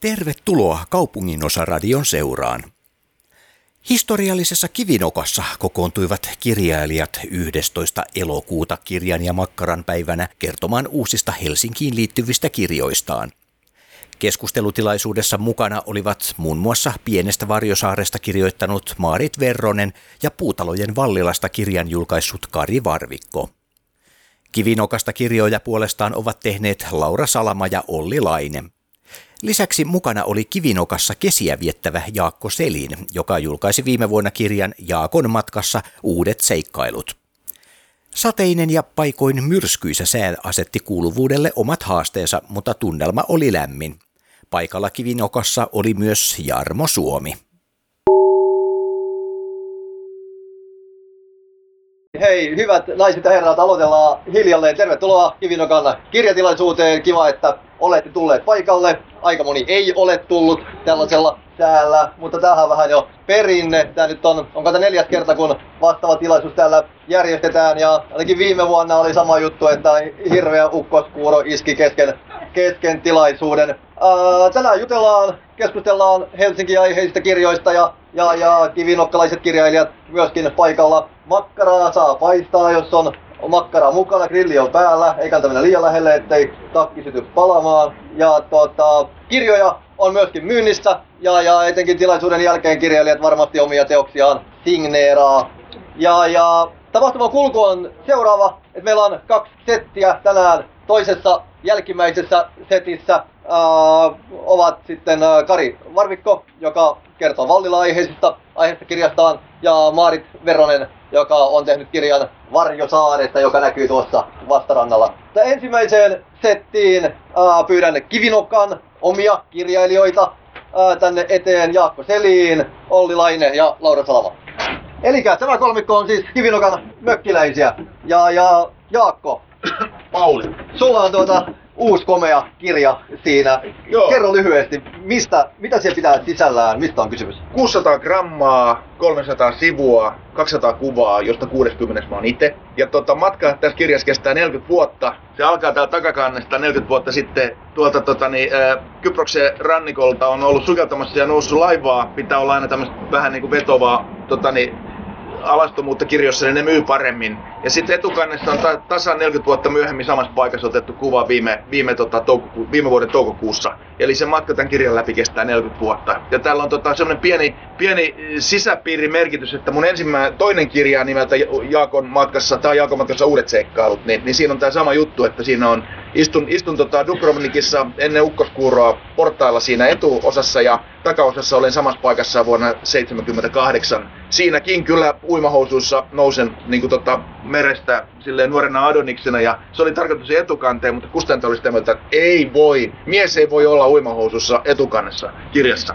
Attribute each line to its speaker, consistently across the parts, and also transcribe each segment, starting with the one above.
Speaker 1: Tervetuloa kaupunginosaradion seuraan. Historiallisessa Kivinokassa kokoontuivat kirjailijat 11. elokuuta kirjan ja makkaran päivänä kertomaan uusista Helsinkiin liittyvistä kirjoistaan. Keskustelutilaisuudessa mukana olivat muun muassa Pienestä Varjosaaresta kirjoittanut Maarit Verronen ja Puutalojen Vallilasta kirjan julkaissut Kari Varvikko. Kivinokasta kirjoja puolestaan ovat tehneet Laura Salama ja Olli Laine. Lisäksi mukana oli Kivinokassa kesiä viettävä Jaakko Selin, joka julkaisi viime vuonna kirjan Jaakon matkassa uudet seikkailut. Sateinen ja paikoin myrskyisä sää asetti kuuluvuudelle omat haasteensa, mutta tunnelma oli lämmin. Paikalla Kivinokassa oli myös Jarmo Suomi.
Speaker 2: Hei, hyvät naiset ja herrat, aloitellaan hiljalleen. Tervetuloa Kivinokan kirjatilaisuuteen. Kiva, että olette tulleet paikalle. Aika moni ei ole tullut tällaisella täällä, mutta tämähän on vähän jo perinne. Tämä nyt on, onko tämä neljäs kerta, kun vastaava tilaisuus täällä järjestetään. Ja ainakin viime vuonna oli sama juttu, että hirveä ukkoskuuro iski kesken, kesken tilaisuuden. Ää, tänään jutellaan, keskustellaan Helsinki-aiheisista kirjoista ja, ja, ja kivinokkalaiset kirjailijat myöskin paikalla. Makkaraa saa paistaa, jos on makkara mukana, grilli on päällä, eikä kannata mennä liian lähelle, ettei takki syty palamaan. Ja tota, kirjoja on myöskin myynnissä, ja, ja etenkin tilaisuuden jälkeen kirjailijat varmasti omia teoksiaan signeeraa. Ja, ja tapahtuman kulku on seuraava, että meillä on kaksi settiä tänään. Toisessa jälkimmäisessä setissä äh, ovat sitten äh, Kari Varvikko, joka kertoo Vallila-aiheisista aiheesta kirjastaan, ja Maarit Veronen, joka on tehnyt kirjan Varjosaaresta, joka näkyy tuossa vastarannalla. Tämä ensimmäiseen settiin äh, pyydän Kivinokkaan omia kirjailijoita äh, tänne eteen Jaakko Seliin, Olli Laine ja Laura Salama. Eli tämä kolmikko on siis Kivinokan mökkiläisiä. Ja, ja Jaakko,
Speaker 3: Pauli.
Speaker 2: sulla on tuota uusi komea kirja siinä.
Speaker 3: Joo.
Speaker 2: Kerro lyhyesti, mistä, mitä siellä pitää sisällään, mistä on kysymys?
Speaker 3: 600 grammaa, 300 sivua, 200 kuvaa, josta 60 mä oon itse. Ja tota, matka tässä kirjassa kestää 40 vuotta. Se alkaa täällä takakannesta 40 vuotta sitten tuolta tota, niin, ää, Kyproksen rannikolta on ollut sukeltamassa ja noussut laivaa. Pitää olla aina tämmöistä vähän niin kuin vetovaa tota, niin, alastomuutta kirjoissa, niin ne myy paremmin. Ja sitten etukannessa on ta- tasan 40 vuotta myöhemmin samassa paikassa otettu kuva viime, viime, tota, toukoku- viime vuoden toukokuussa. Eli se matka tämän kirjan läpi kestää 40 vuotta. Ja täällä on tota, semmoinen pieni, pieni sisäpiirimerkitys, että mun ensimmäinen, toinen kirja nimeltä Jaakon matkassa, tai Jaakon matkassa uudet seikkailut, niin, niin siinä on tämä sama juttu, että siinä on, istun, istun tota Dubrovnikissa ennen ukkoskuuroa portailla siinä etuosassa ja takaosassa olen samassa paikassa vuonna 1978. Siinäkin kyllä uimahousuissa nousen niin kuin tota, merestä silleen nuorena adoniksena ja se oli tarkoitus etukanteen, mutta kustantaja oli sitä mieltä, että ei voi, mies ei voi olla uimahousussa etukannessa kirjassa.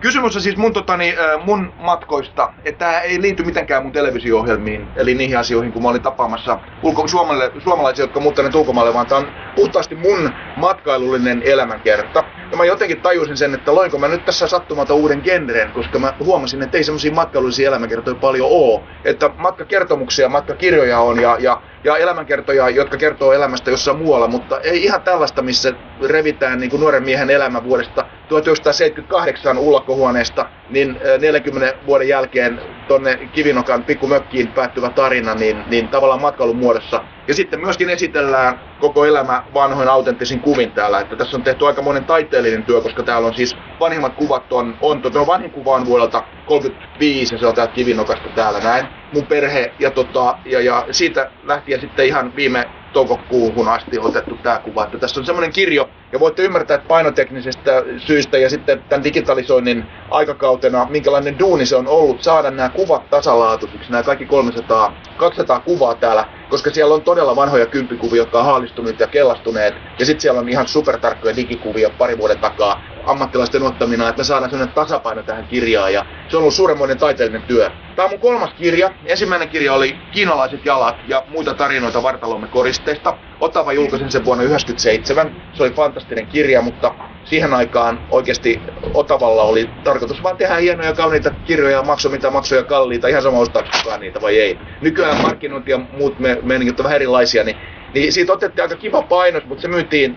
Speaker 3: Kysymys on siis mun, totani, mun matkoista, että tämä ei liity mitenkään mun televisio-ohjelmiin, eli niihin asioihin, kun mä olin tapaamassa ulko- suomalaisia, suomalaisia, jotka muuttaneet ulkomaille, vaan tämä on puhtaasti mun matkailullinen elämänkerta. Ja mä jotenkin tajusin sen, että loinko mä nyt tässä sattumalta uuden genren, koska mä huomasin, että ei semmoisia matkailullisia elämänkertoja paljon oo. Että matkakertomuksia, matkakirjoja on ja, ja, ja elämänkertoja, jotka kertoo elämästä jossain muualla, mutta ei ihan tällaista, missä revitään niin kuin nuoren miehen elämä vuodesta 1978 ulkohuoneesta, niin äh, 40 vuoden jälkeen tonne Kivinokan pikkumökkiin päättyvä tarina, niin, niin tavallaan matkailun muodossa. Ja sitten myöskin esitellään koko elämä vanhoin autenttisin kuvin täällä. Että tässä on tehty aika monen taiteellinen työ, koska täällä on siis vanhimmat kuvat on, on tuo vanhin kuva on vuodelta 35 ja se on täältä Kivinokasta täällä näin. Mun perhe ja, tota, ja, ja siitä lähtien sitten ihan viime toukokuuhun asti otettu tämä kuva. Että tässä on semmoinen kirjo, ja voitte ymmärtää, että painoteknisistä syistä ja sitten tämän digitalisoinnin aikakautena, minkälainen duuni se on ollut saada nämä kuvat tasalaatuisiksi, nämä kaikki 300, 200 kuvaa täällä, koska siellä on todella vanhoja kymppikuvia, jotka on haalistuneet ja kellastuneet, ja sitten siellä on ihan supertarkkoja digikuvia pari vuoden takaa ammattilaisten ottamina, että me saadaan sellainen tasapaino tähän kirjaan, ja se on ollut suuremmoinen taiteellinen työ. Tämä on mun kolmas kirja. Ensimmäinen kirja oli Kiinalaiset jalat ja muita tarinoita vartalomme koristeista. Otava julkaisin sen vuonna 1997. Se oli fantastinen kirja, mutta siihen aikaan oikeasti Otavalla oli tarkoitus vaan tehdä hienoja kauniita kirjoja, makso mitä maksoja kalliita, ihan sama ostaako kukaan niitä vai ei. Nykyään markkinointi ja muut me, meiningit on vähän erilaisia, niin, niin siitä otettiin aika kiva painos, mutta se myytiin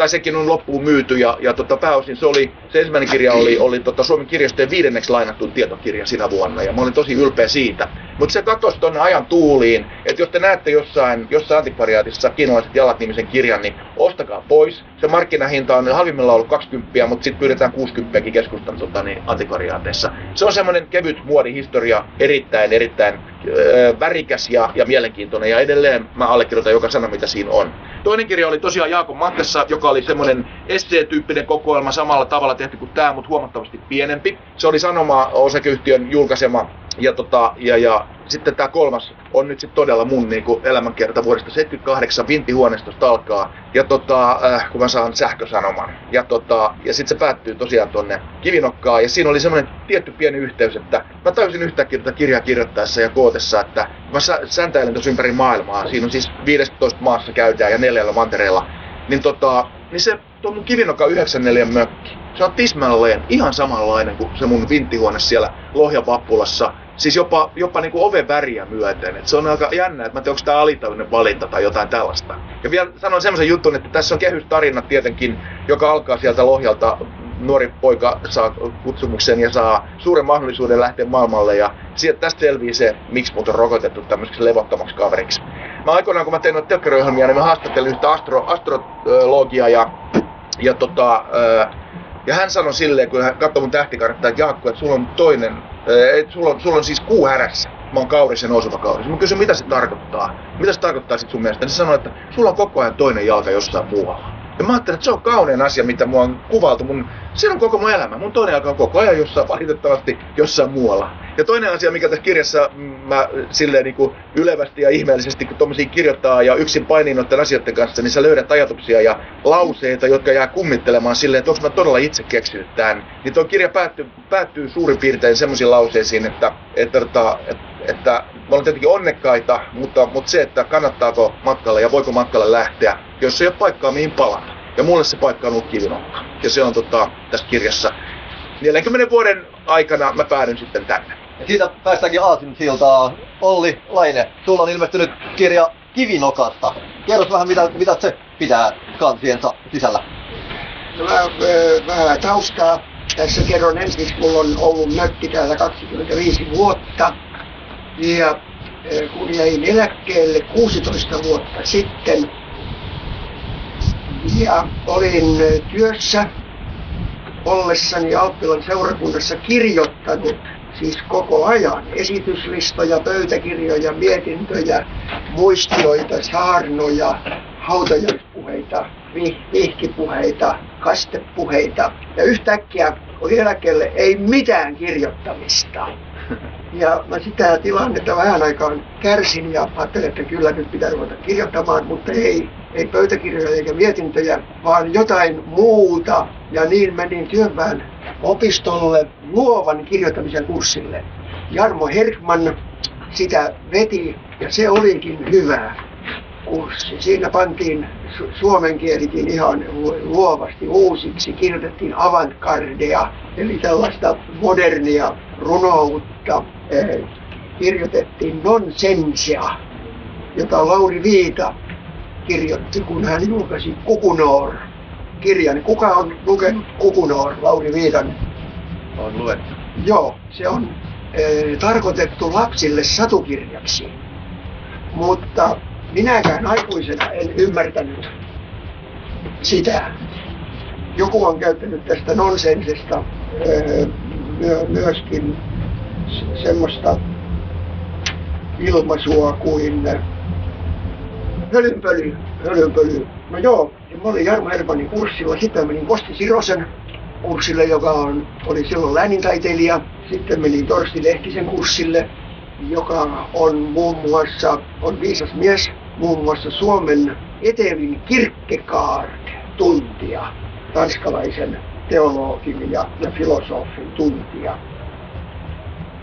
Speaker 3: tai sekin on loppuun myyty ja, ja tota, pääosin se oli, se ensimmäinen kirja oli, oli tota, Suomen kirjastojen viidenneksi lainattu tietokirja sinä vuonna ja mä olin tosi ylpeä siitä. Mutta se katosi tuonne ajan tuuliin, että jos te näette jossain, jossain antikvariaatissa kiinalaiset jalat nimisen kirjan, niin ostakaa pois. Se markkinahinta on halvimmillaan ollut 20, mutta sitten pyydetään 60 keskustan tota, niin, antikvariaateissa. Se on semmoinen kevyt muodihistoria, erittäin, erittäin öö, värikäs ja, ja mielenkiintoinen ja edelleen mä allekirjoitan joka sana mitä siinä on. Toinen kirja oli tosiaan Jaakon matkassa, joka oli semmoinen SC-tyyppinen kokoelma samalla tavalla tehty kuin tämä, mutta huomattavasti pienempi. Se oli Sanoma osakeyhtiön julkaisema ja, tota, ja, ja sitten tämä kolmas on nyt sitten todella mun niinku elämänkerta vuodesta 78 vintihuoneistosta alkaa. Ja tota, äh, kun mä saan sähkösanoman. Ja, tota, ja sitten se päättyy tosiaan tonne kivinokkaan. Ja siinä oli semmoinen tietty pieni yhteys, että mä tajusin yhtäkkiä tätä kirjaa kirjoittaessa ja kootessa, että mä sä, säntäilen tuossa ympäri maailmaa. Siinä on siis 15 maassa käydään ja neljällä mantereella. Niin, tota, niin se tuo mun kivinokka 94 mökki. Se on tismalleen ihan samanlainen kuin se mun vinttihuone siellä Lohjapappulassa siis jopa, jopa niin kuin oven väriä myöten. Et se on aika jännä, että mä tiedän, onko tämä alitajuinen valinta tai jotain tällaista. Ja vielä sanon semmoisen jutun, että tässä on kehystarina tietenkin, joka alkaa sieltä Lohjalta nuori poika saa kutsumuksen ja saa suuren mahdollisuuden lähteä maailmalle ja sieltä tästä selviää se, miksi mut on rokotettu tämmöiseksi levottomaksi kaveriksi. Mä aikoinaan, kun mä tein noita niin mä haastattelin yhtä astro, astrologia ja, ja tota, ja hän sanoi silleen, kun hän katsoi mun tähtikarttaa, että Jaakko, että sulla on toinen, että sulla on, sulla on siis kuu härässä. Mä oon kaurisen osuva kauris. Mä kysyin, mitä se tarkoittaa? Mitä se tarkoittaa sit sun mielestä? Niin sanoi, että sulla on koko ajan toinen jalka jossain muualla. Ja mä ajattelin, että se on kaunein asia, mitä mua on kuvaltu. Mun, se on koko mun elämä. Mun toinen jalka on koko ajan jossain, valitettavasti jossain muualla. Ja toinen asia, mikä tässä kirjassa mä silleen niin kuin ylevästi ja ihmeellisesti, kun tommosia kirjoittaa ja yksin painiin noiden asioiden kanssa, niin sä löydät ajatuksia ja lauseita, jotka jää kummittelemaan silleen, että onko mä todella itse keksinyt tämän. Niin tuo kirja päättyy, päättyy suurin piirtein semmoisiin lauseisiin, että, että, että, että, että me ollaan tietenkin onnekkaita, mutta, mutta se, että kannattaako matkalle ja voiko matkalle lähteä, jos ei ole paikkaa mihin palata. Ja mulle se paikka on ollut kivinokka. Ja se on tota, tässä kirjassa 40 vuoden aikana mä päädyin sitten tänne.
Speaker 2: Ja siitä päästäänkin Aasinsiltaa. Olli Laine, sulla on ilmestynyt kirja Kivinokasta. Kerro vähän, mitä, mitä se pitää kansiensa sisällä.
Speaker 4: No mä, vähän taustaa. Tässä kerron ensiksi, mulla on ollut mökki täällä 25 vuotta. Ja kun jäin eläkkeelle 16 vuotta sitten, ja olin työssä ollessani Alppilan seurakunnassa kirjoittanut siis koko ajan esityslistoja, pöytäkirjoja, mietintöjä, muistioita, saarnoja, hautajaispuheita, vihkipuheita, kastepuheita. Ja yhtäkkiä oli eläkkeelle ei mitään kirjoittamista. Ja mä sitä tilannetta vähän aikaan kärsin ja ajattelin, että kyllä nyt pitää ruveta kirjoittamaan, mutta ei, ei pöytäkirjoja eikä mietintöjä, vaan jotain muuta. Ja niin menin työväen opistolle luovan kirjoittamisen kurssille. Jarmo Herkman sitä veti ja se olikin hyvä kurssi. Siinä pantiin su- suomen kielikin ihan luovasti uusiksi, kirjoitettiin avantgardea, eli tällaista modernia runoutta, eh, kirjoitettiin nonsensea, jota Lauri Viita kirjoitti, kun hän julkaisi Kukunoor kirjan. Kuka on lukenut Kukunoor, Lauri Viitan?
Speaker 3: On luettu.
Speaker 4: Joo, se on e, tarkoitettu lapsille satukirjaksi. Mutta minäkään aikuisena en ymmärtänyt sitä. Joku on käyttänyt tästä nonsensesta e, myöskin semmoista ilmaisua kuin hölynpöly, hölynpöly. No joo, mä olin Jarmo Hermanin kurssilla, sitten menin Kosti Sirosen kurssille, joka on, oli silloin läänintaiteilija. Sitten menin Torsti Lehtisen kurssille, joka on muun muassa, on viisas mies, muun muassa Suomen Etelin Kierkegaard-tuntija, tanskalaisen teologin ja, ja filosofin tuntija.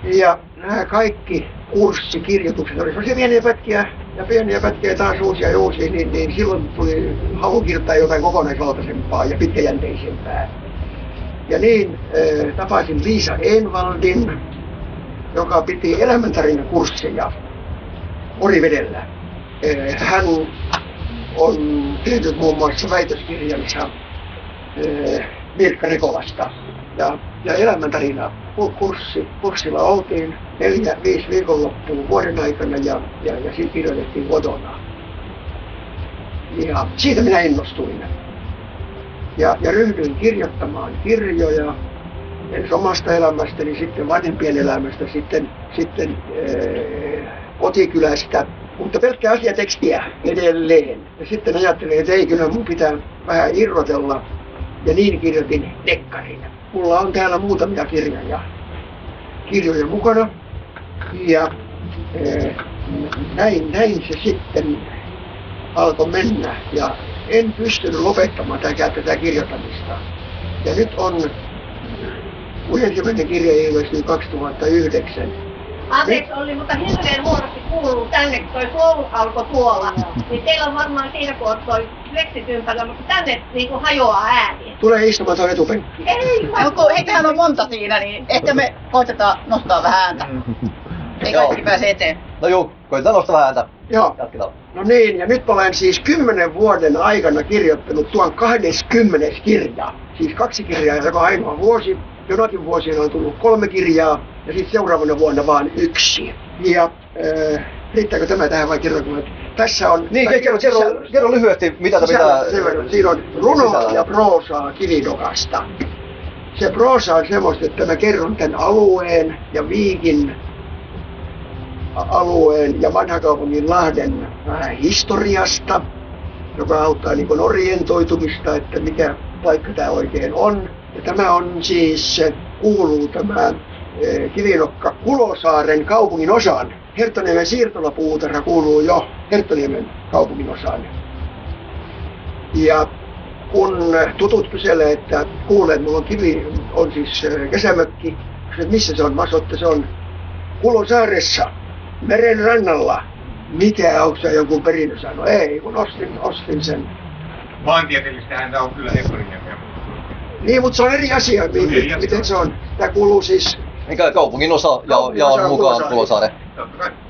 Speaker 4: Ja nämä kaikki kurssikirjoitukset oli sellaisia pieniä pätkiä ja pieniä pätkiä taas uusia ja uusia, niin, niin silloin tuli halu kirjoittaa jotain kokonaisvaltaisempaa ja pitkäjänteisempää. Ja niin äh, tapasin Liisa Envaldin, joka piti elämäntarinakursseja Orivedellä. Äh, hän on tehnyt muun muassa väitöskirjansa Mirkka Rikolasta. Ja, ja elämäntarina kurssi, kurssilla oltiin neljä, viisi viikonloppua vuoden aikana ja, ja, ja siitä kirjoitettiin kotona. Ja siitä minä innostuin. Ja, ja ryhdyin kirjoittamaan kirjoja ensin omasta elämästäni, sitten vanhempien elämästä, sitten, sitten ee, kotikylästä, mutta pelkkää asiatekstiä edelleen. Ja sitten ajattelin, että ei kyllä mun pitää vähän irrotella. Ja niin kirjoitin dekkarin. Mulla on täällä muutamia kirjoja, kirjoja mukana. Ja ee, näin, näin se sitten alkoi mennä. Ja en pystynyt lopettamaan tätä, tätä kirjoittamista. Ja nyt on, mun ensimmäinen kirja ilmestyi 2009
Speaker 5: Anteeksi oli, mutta hirveän huonosti kuuluu tänne, kun toi koulu alkoi tuolla. Niin teillä on varmaan siinä, kun on toi fleksit ympärillä, mutta tänne niin kuin hajoaa ääni.
Speaker 4: Tule istumaan tuonne etupenkki.
Speaker 5: Ei,
Speaker 6: No, kun eiköhän on monta siinä, niin ehkä me koitetaan nostaa vähän ääntä. Ei
Speaker 2: Joo.
Speaker 6: kaikki pääse eteen.
Speaker 2: No juu, koitetaan nostaa vähän ääntä.
Speaker 4: Joo.
Speaker 2: Jatketaan.
Speaker 4: No niin, ja nyt olen siis kymmenen vuoden aikana kirjoittanut tuon 20 kirjaa. Siis kaksi kirjaa joka ainoa vuosi. Jonakin vuosina on tullut kolme kirjaa ja sitten seuraavana vuonna vaan yksi. Ja äh, riittääkö tämä tähän vai kerronko, että tässä on...
Speaker 2: Niin, kerro, kerro, kerro lyhyesti, mitä tämä pitää...
Speaker 4: Verran. Siinä on runoa
Speaker 2: sisällä.
Speaker 4: ja proosaa kivinokasta. Se proosa on semmoista, että mä kerron tämän alueen ja Viikin alueen ja vanhakaupungin Lahden vähän historiasta, joka auttaa niin kuin orientoitumista, että mikä paikka tämä oikein on. Ja tämä on siis, kuuluu tämä Kivinokka Kulosaaren kaupungin osaan. Herttoniemen siirtolapuutarha kuuluu jo Herttoniemen kaupungin osaan. Ja kun tutut kyselee, että kuulee, että mulla on kivi, on siis äh, kesämökki, kysyn, missä se on? Mä sanoin, että se on Kulosaaressa, meren rannalla. Mitä, onko se jonkun perinnö saanut? Ei, kun ostin, ostin sen.
Speaker 7: Maantieteellistä häntä on kyllä Espanjassa.
Speaker 4: Niin, mutta se on eri asia, mi-
Speaker 7: asia.
Speaker 4: miten se on. Tämä kuuluu siis,
Speaker 2: Mikä kaupungin osa ja,
Speaker 4: Kaupungin
Speaker 2: ja on mukaan
Speaker 7: kai.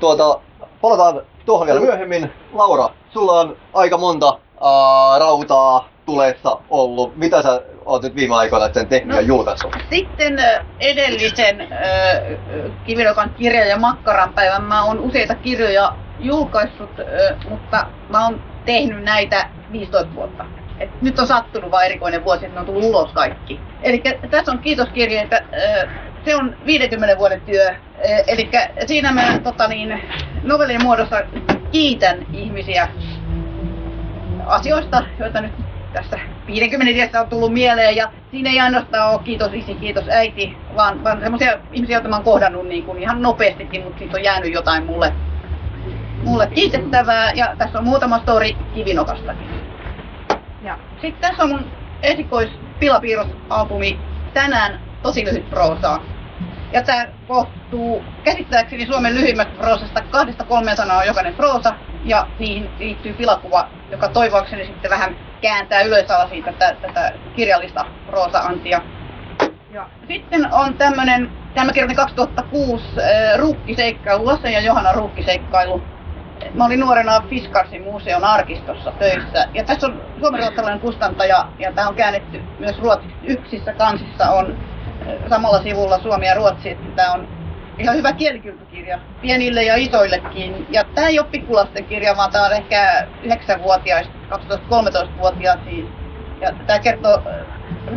Speaker 2: Tuota, palataan tuohon vielä myöhemmin. Laura, sulla on aika monta ää, rautaa tulessa ollut. Mitä sä oot nyt viime aikoina sen tehnyt ja
Speaker 6: No.
Speaker 2: julkaissut?
Speaker 6: Sitten edellisen ö, Kivilokan kirjan ja Makkaran päivän mä oon useita kirjoja julkaissut, ö, mutta mä oon tehnyt näitä 15 vuotta. Et nyt on sattunut vaan erikoinen vuosi, että ne on tullut ulos kaikki. Eli tässä on kiitoskirjeitä. ö, Se on 50 vuoden työ. Eli siinä mä tota niin, novellin muodossa kiitän ihmisiä asioista, joita nyt tässä 50 iässä on tullut mieleen. Ja siinä ei ainoastaan ole kiitos isi, kiitos äiti, vaan, vaan semmoisia ihmisiä, joita mä oon kohdannut niin kuin ihan nopeastikin, mutta siitä on jäänyt jotain mulle, mulle kiitettävää. Ja tässä on muutama story Kivinokastakin. Ja sitten tässä on mun esikoispilapiirrosalbumi tänään tosi lyhyt proosaa. Ja tämä koostuu käsittääkseni Suomen lyhyimmästä proosasta. Kahdesta kolmeen sanaa on jokainen proosa ja niihin liittyy pilakuva, joka toivoakseni sitten vähän kääntää ylösalaisin tätä, tätä kirjallista proosa-antia. Ja sitten on tämmönen, tämä kirjoitin 2006, äh, ruukkiseikkailu, Lasse ja Johanna ruukkiseikkailu. Mä olin nuorena Fiskarsin museon arkistossa töissä. Ja tässä on suomenruotsalainen kustantaja, ja tämä on käännetty myös ruotsiksi. Yksissä kansissa on samalla sivulla Suomi ja Ruotsi, että tämä on ihan hyvä kielikylpykirja pienille ja isoillekin. Ja tämä ei ole pikkulasten kirja, vaan tämä on ehkä 9-vuotiaista, 12-13-vuotiaisiin. Ja tämä kertoo äh,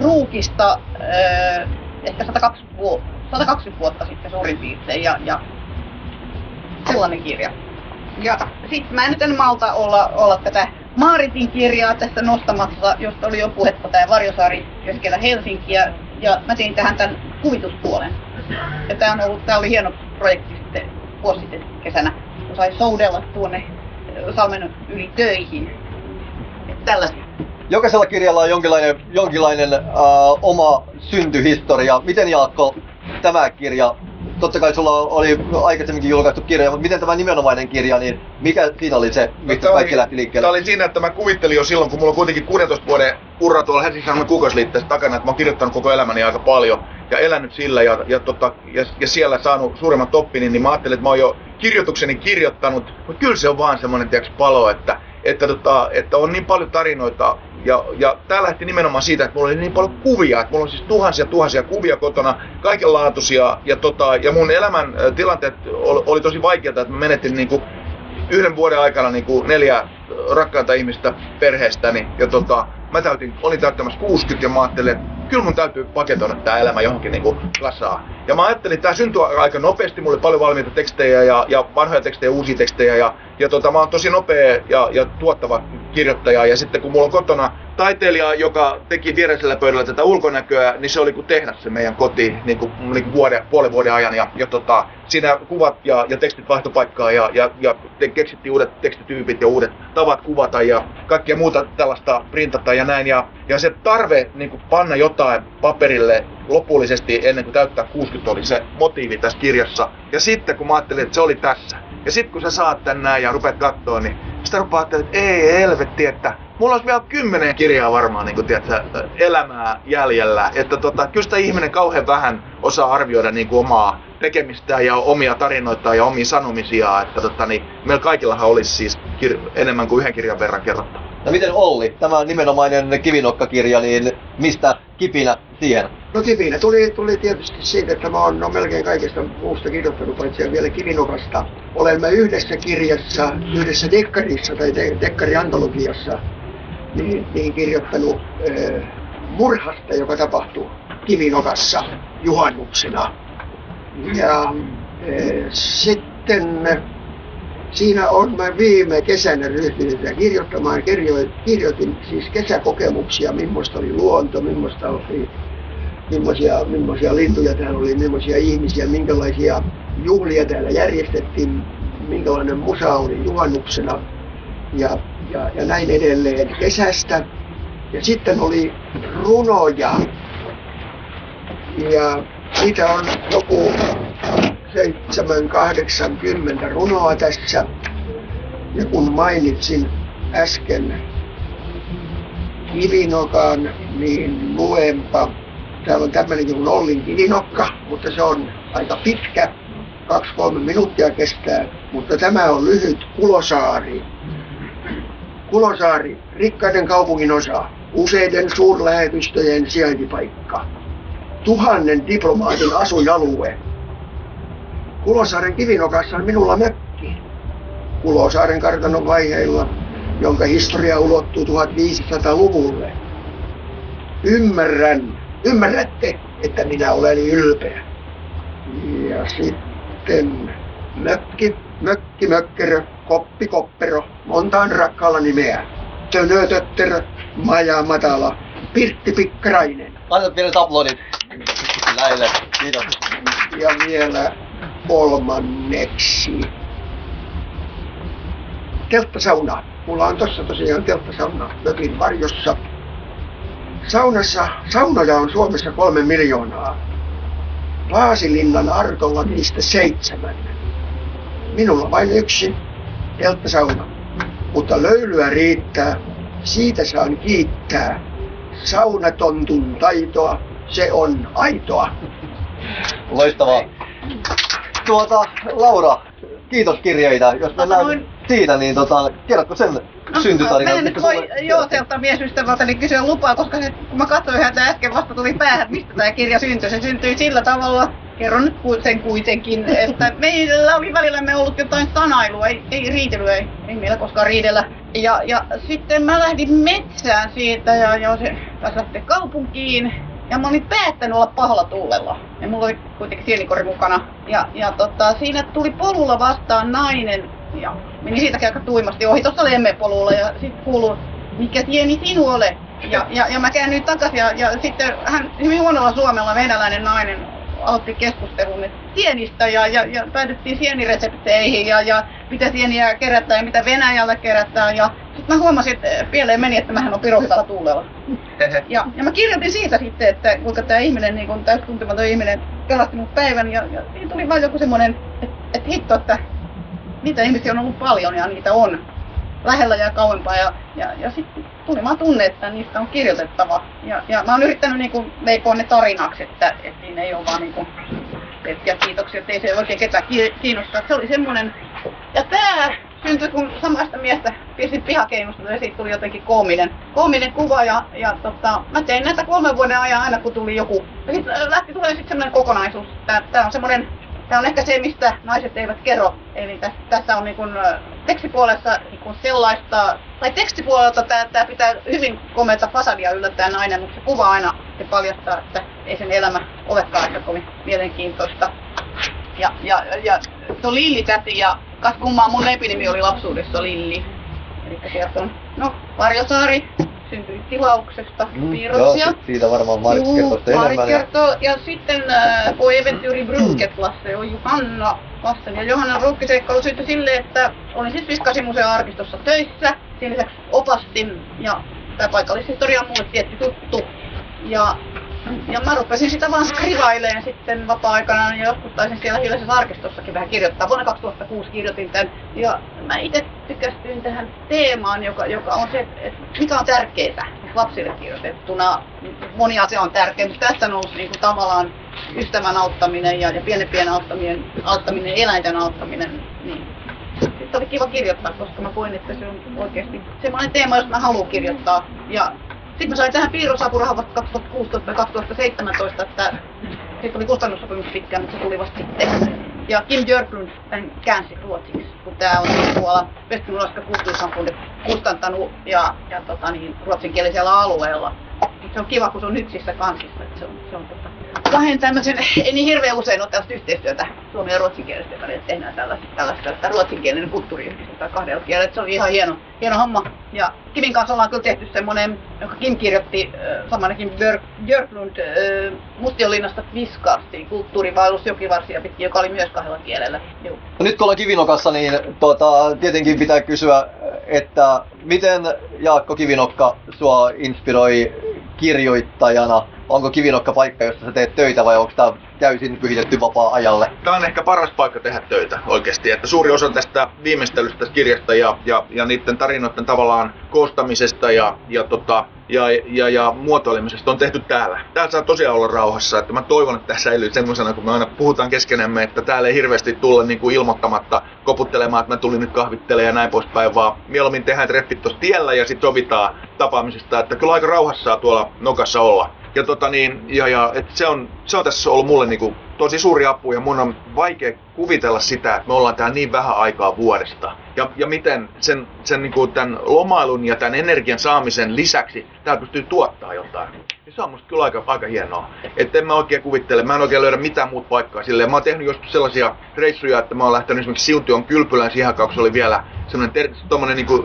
Speaker 6: ruukista äh, ehkä 120, vuo- 120 vuotta sitten suurin piirtein. Ja, ja sellainen kirja. Ja sitten mä en nyt en malta olla, olla tätä Maaritin kirjaa tästä nostamassa, josta oli jo puhetta tämä Varjosaari keskellä Helsinkiä. Ja mä tein tähän tämän kuvituspuolen. Ja tää, on ollut, tää oli hieno projekti sitten vuosi sitten kesänä, kun sai soudella tuonne ö, Salmen yli töihin. Tällaisia.
Speaker 2: Jokaisella kirjalla on jonkinlainen, jonkinlainen ää, oma syntyhistoria. Miten Jaakko tämä kirja, totta kai sulla oli aikaisemminkin julkaistu kirja, mutta miten tämä nimenomainen kirja, niin mikä siinä oli se, mistä
Speaker 3: Tää
Speaker 2: kaikki
Speaker 3: oli-
Speaker 2: lähti liikkeelle?
Speaker 3: Tää oli siinä, että mä kuvittelin jo silloin, kun mulla on kuitenkin 16 vuoden ura tuolla Helsingin Sanoman takana, että mä oon kirjoittanut koko elämäni aika paljon ja elänyt sillä ja, ja, tota, ja, ja siellä saanut suuremman toppinin, niin mä ajattelin, että mä oon jo kirjoitukseni kirjoittanut, mutta kyllä se on vaan semmoinen tiiäks, palo, että että, tota, että on niin paljon tarinoita ja, ja tämä lähti nimenomaan siitä, että mulla oli niin paljon kuvia, että mulla on siis tuhansia tuhansia kuvia kotona, kaikenlaatuisia. Ja, tota, ja mun elämän tilanteet oli, oli tosi vaikeita, että mä menetin niin kuin yhden vuoden aikana niin kuin neljä rakkaita ihmistä perheestäni. Ja tota, mä täytin, olin täyttämässä 60 ja mä ajattelin, että kyllä mun täytyy paketoida tämä elämä johonkin niin kuin. Ja mä ajattelin, että tämä syntyi aika nopeasti, mulla oli paljon valmiita tekstejä ja, ja vanhoja tekstejä, uusia tekstejä ja, ja tota, mä oon tosi nopea ja, ja tuottava kirjoittaja ja sitten kun mulla on kotona taiteilija, joka teki viereisellä pöydällä tätä ulkonäköä, niin se oli kuin tehdas se meidän koti niin kuin, niin kuin vuoden, puolen vuoden ajan ja, ja tota, siinä kuvat ja, ja tekstit vaihtopaikkaa ja, ja, ja te keksittiin uudet tekstityypit ja uudet tavat kuvata ja kaikkea muuta tällaista printata ja näin. Ja, ja se tarve niin kuin panna jotain paperille lopullisesti ennen kuin täyttää 60 oli se motiivi tässä kirjassa. Ja sitten kun mä ajattelin, että se oli tässä. Ja sitten kun sä saat tän näin ja rupeat kattoo, niin sitä rupeaa että ei helvetti, että mulla olisi vielä kymmenen kirjaa varmaan niin kuin, tiedätkö, elämää jäljellä. Että tota, kyllä sitä ihminen kauhean vähän osaa arvioida niin kuin omaa tekemistään ja omia tarinoitaan ja omia sanomisiaan. Että tota, niin, meillä kaikillahan olisi siis kir- enemmän kuin yhden kirjan verran kerrottavaa.
Speaker 2: Ja miten Olli, tämä nimenomainen kivinokkakirja, niin mistä kipinä siihen?
Speaker 4: No kipinä tuli, tuli tietysti siitä, että mä oon no, melkein kaikesta muusta kirjoittanut, paitsi vielä kivinokasta. Olemme yhdessä kirjassa, yhdessä dekkarissa tai de- dekkariantologiassa, niin, niin kirjoittanut äh, murhasta, joka tapahtui kivinokassa juhannuksena. Ja äh, sitten siinä on mä viime kesänä ryhtynyt kirjoittamaan. Kirjoitin, kirjoitin siis kesäkokemuksia, millaista oli luonto, millaista oli millaisia, millaisia lintuja täällä oli, millaisia ihmisiä, minkälaisia juhlia täällä järjestettiin, minkälainen musa oli juhannuksena ja, ja, ja näin edelleen kesästä. Ja sitten oli runoja ja niitä on joku 7-80 runoa tässä. Ja kun mainitsin äsken Kivinokan, niin luenpa. Täällä on tämmöinen kuin Ollin kivinokka, mutta se on aika pitkä, 2-3 minuuttia kestää. Mutta tämä on lyhyt Kulosaari. Kulosaari, rikkaiden kaupungin osa, useiden suurlähetystöjen sijaintipaikka, tuhannen diplomaatin asuinalue, Kulosaaren kivinokassa on minulla mökki. Kulosaaren kartanon vaiheilla, jonka historia ulottuu 1500-luvulle. Ymmärrän, ymmärrätte, että minä olen ylpeä. Ja sitten mökki, mökki, mökkerö, koppi, koppero, montaan rakkaalla nimeä. Tönötötterö, maja matala, Pirtti Pikkarainen.
Speaker 2: Annetaan pienet aplodit näille. Kiitos.
Speaker 4: Ja vielä kolmanneksi. Telttasauna. Mulla on tossa tosiaan telttasauna mökin varjossa. Saunassa, saunoja on Suomessa kolme miljoonaa. Laasilinnan Artolla niistä seitsemän. Minulla vain yksi telttasauna. Mutta löylyä riittää. Siitä saan kiittää. Saunatontun taitoa. Se on aitoa.
Speaker 2: Loistavaa. Tuota, Laura, kiitos kirjeitä. Jos mennään
Speaker 6: Noin.
Speaker 2: Siinä, niin tota, kerrotko sen syntytarinan?
Speaker 6: Mä en nyt voi Jooselta miesystävältäni kysyä lupaa, koska se, kun mä katsoin häntä äsken, vasta tuli päähän, mistä tämä kirja syntyi. Se syntyi sillä tavalla, kerron nyt sen kuitenkin, että meillä oli välillämme ollut jotain sanailua, ei, ei riitelyä, ei, ei meillä koskaan riidellä. Ja, ja sitten mä lähdin metsään siitä ja, ja se lähteä kaupunkiin. Ja mä olin päättänyt olla pahalla tuulella. Ja mulla oli kuitenkin sienikori mukana. Ja, ja tota, siinä tuli polulla vastaan nainen. Ja meni siitäkin aika tuimasti ohi tuossa lemmepolulla. Ja sitten kuului, mikä tieni sinu ole? Ja, ja, ja mä käännyin takaisin ja, ja sitten hän hyvin huonolla suomella venäläinen nainen aloitti keskustelun sienistä ja, ja, ja päädyttiin sieniresepteihin ja, ja mitä sieniä kerätään ja mitä Venäjältä kerätään. Ja sitten mä huomasin, että pieleen meni, että mähän on pirun hyvällä tuulella. Ja, ja mä kirjoitin siitä sitten, että kuinka tämä ihminen, niin kun täysin tuntematon ihminen, pelasti mun päivän ja, ja siinä tuli vaan joku semmoinen, että, että hitto, että niitä ihmisiä on ollut paljon ja niitä on lähellä ja kauempaa ja, ja, ja sitten tuli vaan tunne, että niistä on kirjoitettava. Ja, ja mä oon yrittänyt niin kuin leipoa ne tarinaksi, että, että siinä ei ole vaan niin kuin pelkkiä kiitoksia, että ei se oikein ketään ki- kiinnostaa. Se oli semmoinen, ja tää syntyi, kun samasta miestä piirsin pihakeinusta ja siitä tuli jotenkin koominen, koominen kuva ja, ja tota, mä tein näitä kolmen vuoden ajan aina kun tuli joku. Ja sitten lähti tulee sitten semmoinen kokonaisuus. Tää, tää on semmoinen Tämä on ehkä se, mistä naiset eivät kerro. Eli tässä, tässä on niin kun, tekstipuolessa niin kun sellaista, tai tekstipuolelta tämä, tämä pitää hyvin komeata fasadia yllättää nainen, mutta se kuva aina se paljastaa, että ei sen elämä olekaan ehkä kovin mielenkiintoista. Ja, ja, ja se on Lilli-täti ja kas kummaa mun lepinimi oli lapsuudessa Lilli. Eli sieltä on, no, Varjosaari, syntyi tilauksesta
Speaker 2: Mm,
Speaker 6: piirroksia.
Speaker 2: joo, siitä varmaan Marit kertoo enemmän.
Speaker 6: Kertoo. Ja sitten äh, På Äventyr Bruket Lasse on Johanna Lassen. Ja Johanna ruukkiseikkailu syntyi silleen, että olin siis Viskasimuseon arkistossa töissä. Sen lisäksi opastin ja tämä paikallishistoria on mulle tietty tuttu. Ja ja mä rupesin sitä vaan skrivaileen sitten vapaa-aikana ja joskus taisin siellä hiljaisessa arkistossakin vähän kirjoittaa. Vuonna 2006 kirjoitin tämän ja mä itse tykästyin tähän teemaan, joka, joka on se, että mikä on tärkeää lapsille kirjoitettuna. Moni asia on tärkeä, mutta tässä nousi niin kuin tavallaan ystävän auttaminen ja, ja pienempien auttaminen, auttaminen, eläinten auttaminen. Niin. Sitten oli kiva kirjoittaa, koska mä koin, että se on oikeasti semmoinen teema, josta mä haluan kirjoittaa. Ja sitten mä sain tähän piirrosapurahan vasta 2016 tai 2017, että siitä oli kustannussopimus pitkään, mutta se tuli vasta sitten. Ja Kim Björklund tämän käänsi ruotsiksi, kun tämä on siis tuolla Västmanländska kulttuursamfundet kustantanut ja, ja tota niin, ruotsinkielisellä alueella. Mut se on kiva, kun se on yksissä kansissa. Että se on, se on tota, kahden tämmöisen, ei niin hirveän usein ole tällaista yhteistyötä suomen ja ruotsinkielisten välillä, että tehdään tällaista, tällaista että ruotsinkielinen kulttuuri yhdistetään kahdella kielellä. Se oli ihan hieno, hieno homma. Ja Kimin kanssa ollaan kyllä tehty semmoinen, joka Kim kirjoitti, äh, samana Kim Björk, Björklund, äh, Mustionlinnasta Viskarsiin, kulttuurivaellus jokivarsia pitkin, joka oli myös kahdella kielellä. Juu.
Speaker 2: No nyt kun ollaan Kivinokassa, niin tota, tietenkin pitää kysyä, että miten Jaakko Kivinokka sua inspiroi kirjoittajana? Onko Kivinokka paikka, jossa sä teet töitä vai onko tämä täysin pyhitetty vapaa-ajalle?
Speaker 3: Tämä on ehkä paras paikka tehdä töitä oikeasti. Että suuri osa tästä viimeistelystä kirjasta ja, ja, ja niiden tarinoiden tavallaan koostamisesta ja, ja, tota, ja, ja, ja muotoilemisesta on tehty täällä. Täällä saa tosiaan olla rauhassa. Että mä toivon, että tämä säilyy semmoisena, kun me aina puhutaan keskenämme, että täällä ei hirveästi tulla niin kuin ilmoittamatta koputtelemaan, että mä tulin nyt kahvittelemaan ja näin poispäin, vaan mieluummin tehdään treffit tuossa tiellä ja sitten sovitaan tapaamisesta. Että kyllä aika rauhassa tuolla nokassa olla. Ja, tota niin, ja, ja et se, on, se on tässä ollut mulle niinku tosi suuri apu ja mun on vaikea kuvitella sitä, että me ollaan täällä niin vähän aikaa vuodesta. Ja, ja miten sen, sen niinku tämän lomailun ja tämän energian saamisen lisäksi täällä pystyy tuottaa jotain. Ja se on musta kyllä aika, aika hienoa. Että en mä oikein kuvittele, mä en oikein löydä mitään muuta paikkaa silleen. Mä oon tehnyt joskus sellaisia reissuja, että mä oon lähtenyt esimerkiksi Siution kylpylään siihen aikaan, kun se oli vielä semmoinen ter- niinku,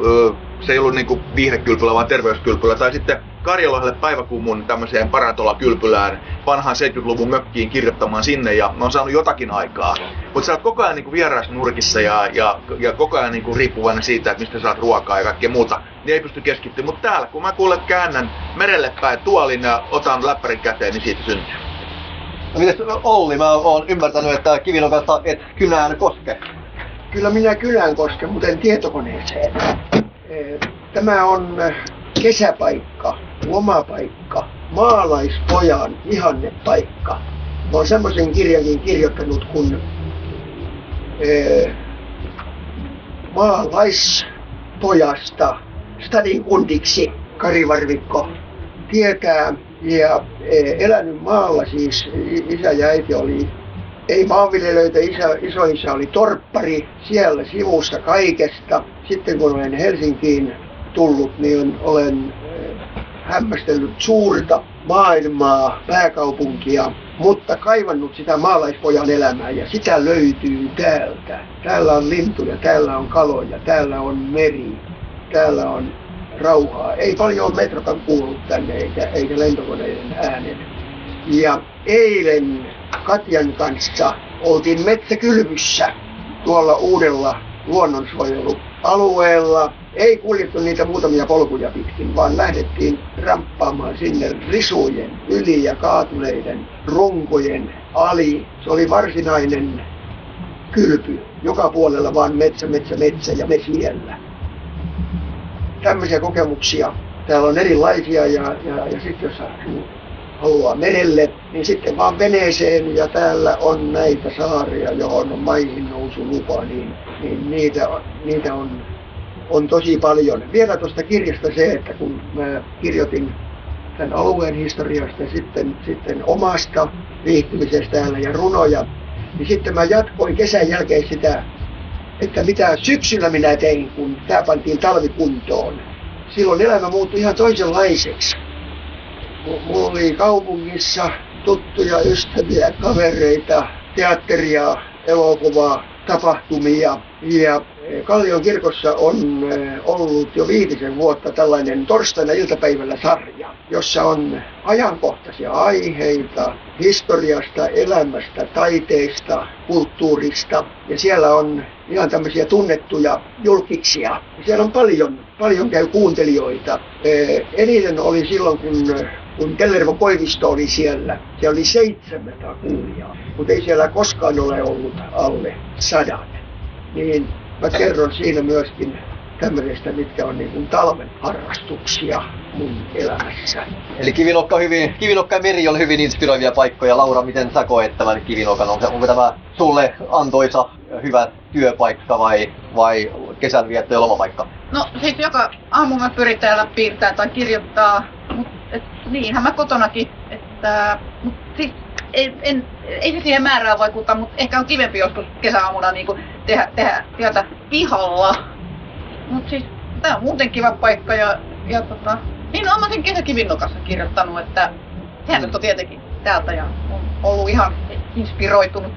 Speaker 3: se ei ollut niinku viihdekylpylä, vaan terveyskylpylä. Tai sitten Karjalohdelle päiväkumun tämmöiseen parantola-kylpylään vanhaan 70-luvun mökkiin kirjoittamaan sinne ja mä oon saanut jotakin aikaa. Mutta sä oot koko ajan niinku vieraassa nurkissa ja, ja, ja koko ajan niinku riippuvainen siitä, että mistä saat ruokaa ja kaikkea muuta, niin ei pysty keskittymään. Mutta täällä, kun mä kuulen käännän merelle päin tuolin ja otan läppärin käteen, niin siitä syntyy.
Speaker 2: No mites Olli, mä oon ymmärtänyt, että Kivinokasta et kynään koske.
Speaker 4: Kyllä minä kylään kosken, mutta en tietokoneeseen. Tämä on eh, kesäpaikka, lomapaikka, maalaispojan ihannepaikka. Mä oon semmoisen kirjankin kirjoittanut kun maalaispojasta stadikundiksi Kari Varvikko tietää ja eh, elänyt maalla siis isä ja äiti oli ei maanviljelijöitä, isä, isoisä oli torppari siellä sivussa kaikesta. Sitten kun olen Helsinkiin tullut, niin olen hämmästellyt suurta maailmaa, pääkaupunkia, mutta kaivannut sitä maalaispojan elämää ja sitä löytyy täältä. Täällä on lintuja, täällä on kaloja, täällä on meri, täällä on rauhaa. Ei paljon metrokan kuullut tänne eikä, eikä lentokoneiden äänet. Ja eilen Katjan kanssa oltiin metsäkylvyssä tuolla uudella luonnonsuojelualueella. Ei kuljettu niitä muutamia polkuja pitkin, vaan lähdettiin ramppaamaan sinne risujen yli ja kaatuneiden runkojen ali. Se oli varsinainen kylpy. Joka puolella vaan metsä, metsä, metsä ja me siellä. Tämmöisiä kokemuksia täällä on erilaisia ja, ja, ja sitten jos haluaa merelle, niin sitten vaan veneeseen ja täällä on näitä saaria, johon on maihin nousu lupa, niin, niin niitä, niitä on, on tosi paljon. Vielä tuosta kirjasta se, että kun mä kirjoitin tämän alueen historiasta ja sitten, sitten omasta viihtymisestä täällä ja runoja, niin sitten mä jatkoin kesän jälkeen sitä, että mitä syksyllä minä tein, kun tämä pantiin talvikuntoon. Silloin elämä muuttui ihan toisenlaiseksi. Mulla oli kaupungissa tuttuja ystäviä, kavereita, teatteria, elokuvaa, tapahtumia. Ja Kallion kirkossa on ollut jo viitisen vuotta tällainen torstaina iltapäivällä sarja, jossa on ajankohtaisia aiheita historiasta, elämästä, taiteesta, kulttuurista. Ja siellä on ihan tämmöisiä tunnettuja julkiksia. Siellä on paljon, paljon käy kuuntelijoita. Eniten oli silloin, kun kun Tellervon Koivisto oli siellä, siellä oli 700 kuulijaa, mutta ei siellä koskaan ole ollut alle sadan. Niin mä kerron siinä myöskin tämmöistä, mitkä on niin kuin talven harrastuksia mun elämässä.
Speaker 2: Eli Kivinokka, hyvin, Kivinokka ja Meri on hyvin inspiroivia paikkoja. Laura, miten sä koet tämän Kivinokan? Onko, onko tämä sulle antoisa hyvä työpaikka vai, vai kesänvietto ja lomapaikka?
Speaker 6: No siis joka aamu mä pyrin täällä piirtää tai kirjoittaa, mutta niinhän mä kotonakin, että mut siis ei, en, ei se siihen määrään vaikuta, mutta ehkä on kivempi joskus kesäaamuna niin tehdä, tehdä työtä pihalla. Mutta siis tää on muuten kiva paikka ja, ja tota, niin mä sen kesäkivinnokassa kirjoittanut, että sehän nyt on tietenkin täältä ja on ollut ihan inspiroitunut.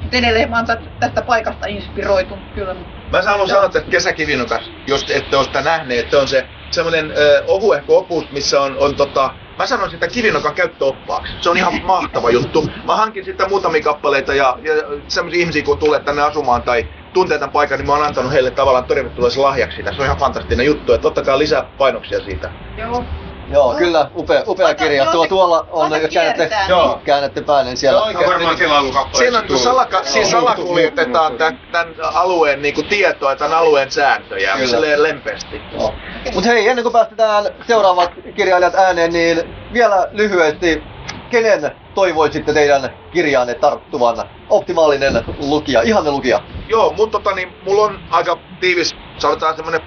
Speaker 6: Mutta edelleen mä oon tästä paikasta inspiroitunut kyllä.
Speaker 3: Mä haluan sanoa että kesäkivinnokas, jos ette ole sitä nähneet, että on se semmoinen ohuehko opus, missä on, on tota, mä sanon sitä kivinokan käyttöoppaaksi. Se on ihan mahtava juttu. Mä hankin sitä muutamia kappaleita ja, ja semmoisia ihmisiä, kun tulee tänne asumaan tai tuntee tämän paikan, niin mä oon antanut heille tavallaan tervetulleeksi lahjaksi sitä. Se on ihan fantastinen juttu, että ottakaa lisää painoksia siitä.
Speaker 6: Joo.
Speaker 2: Joo, kyllä, upea, upea kirja. Tuo, tuolla on, jos käännätte, joo. käännätte päälle, niin siellä...
Speaker 7: on varmaan
Speaker 3: Siinä on salaka, siis salakuljetetaan tämän, tämän alueen niin kuin tietoa, tämän alueen sääntöjä, kyllä. lempeästi.
Speaker 2: Mutta hei, ennen kuin päästetään seuraavat kirjailijat ääneen, niin vielä lyhyesti, kenen toivoisitte teidän kirjaanne tarttuvan? Optimaalinen lukija, ihanne lukija.
Speaker 3: Joo, mun tota, niin, mulla on aika tiivis, sanotaan semmonen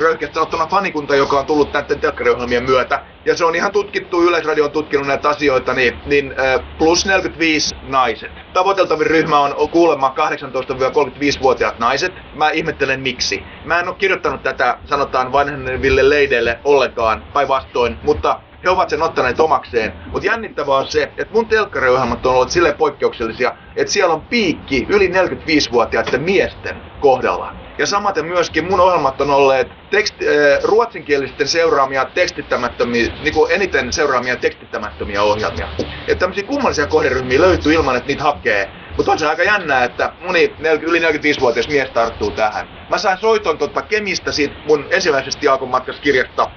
Speaker 3: röyhkeästi sanottuna fanikunta, joka on tullut näiden telkkariohjelmien myötä. Ja se on ihan tutkittu, Yleisradio on tutkinut näitä asioita, niin, niin plus 45 naiset. Tavoiteltavin ryhmä on kuulemma 18-35-vuotiaat naiset. Mä ihmettelen miksi. Mä en ole kirjoittanut tätä, sanotaan vanheneville leideille ollenkaan, päinvastoin, mutta he ovat sen ottaneet omakseen. Mutta jännittävää on se, että mun telkkariohjelmat on ollut silleen poikkeuksellisia, että siellä on piikki yli 45-vuotiaiden miesten kohdalla. Ja samaten myöskin mun ohjelmat on olleet teksti, äh, ruotsinkielisten seuraamia tekstittämättömiä, niin kuin eniten seuraamia tekstittämättömiä ohjelmia. Että tämmöisiä kummallisia kohderyhmiä löytyy ilman, että niitä hakee. Mutta on se aika jännää, että moni yli 45-vuotias mies tarttuu tähän. Mä sain soiton totta Kemistä siitä mun ensimmäisestä Jaakon matkasta kirjasta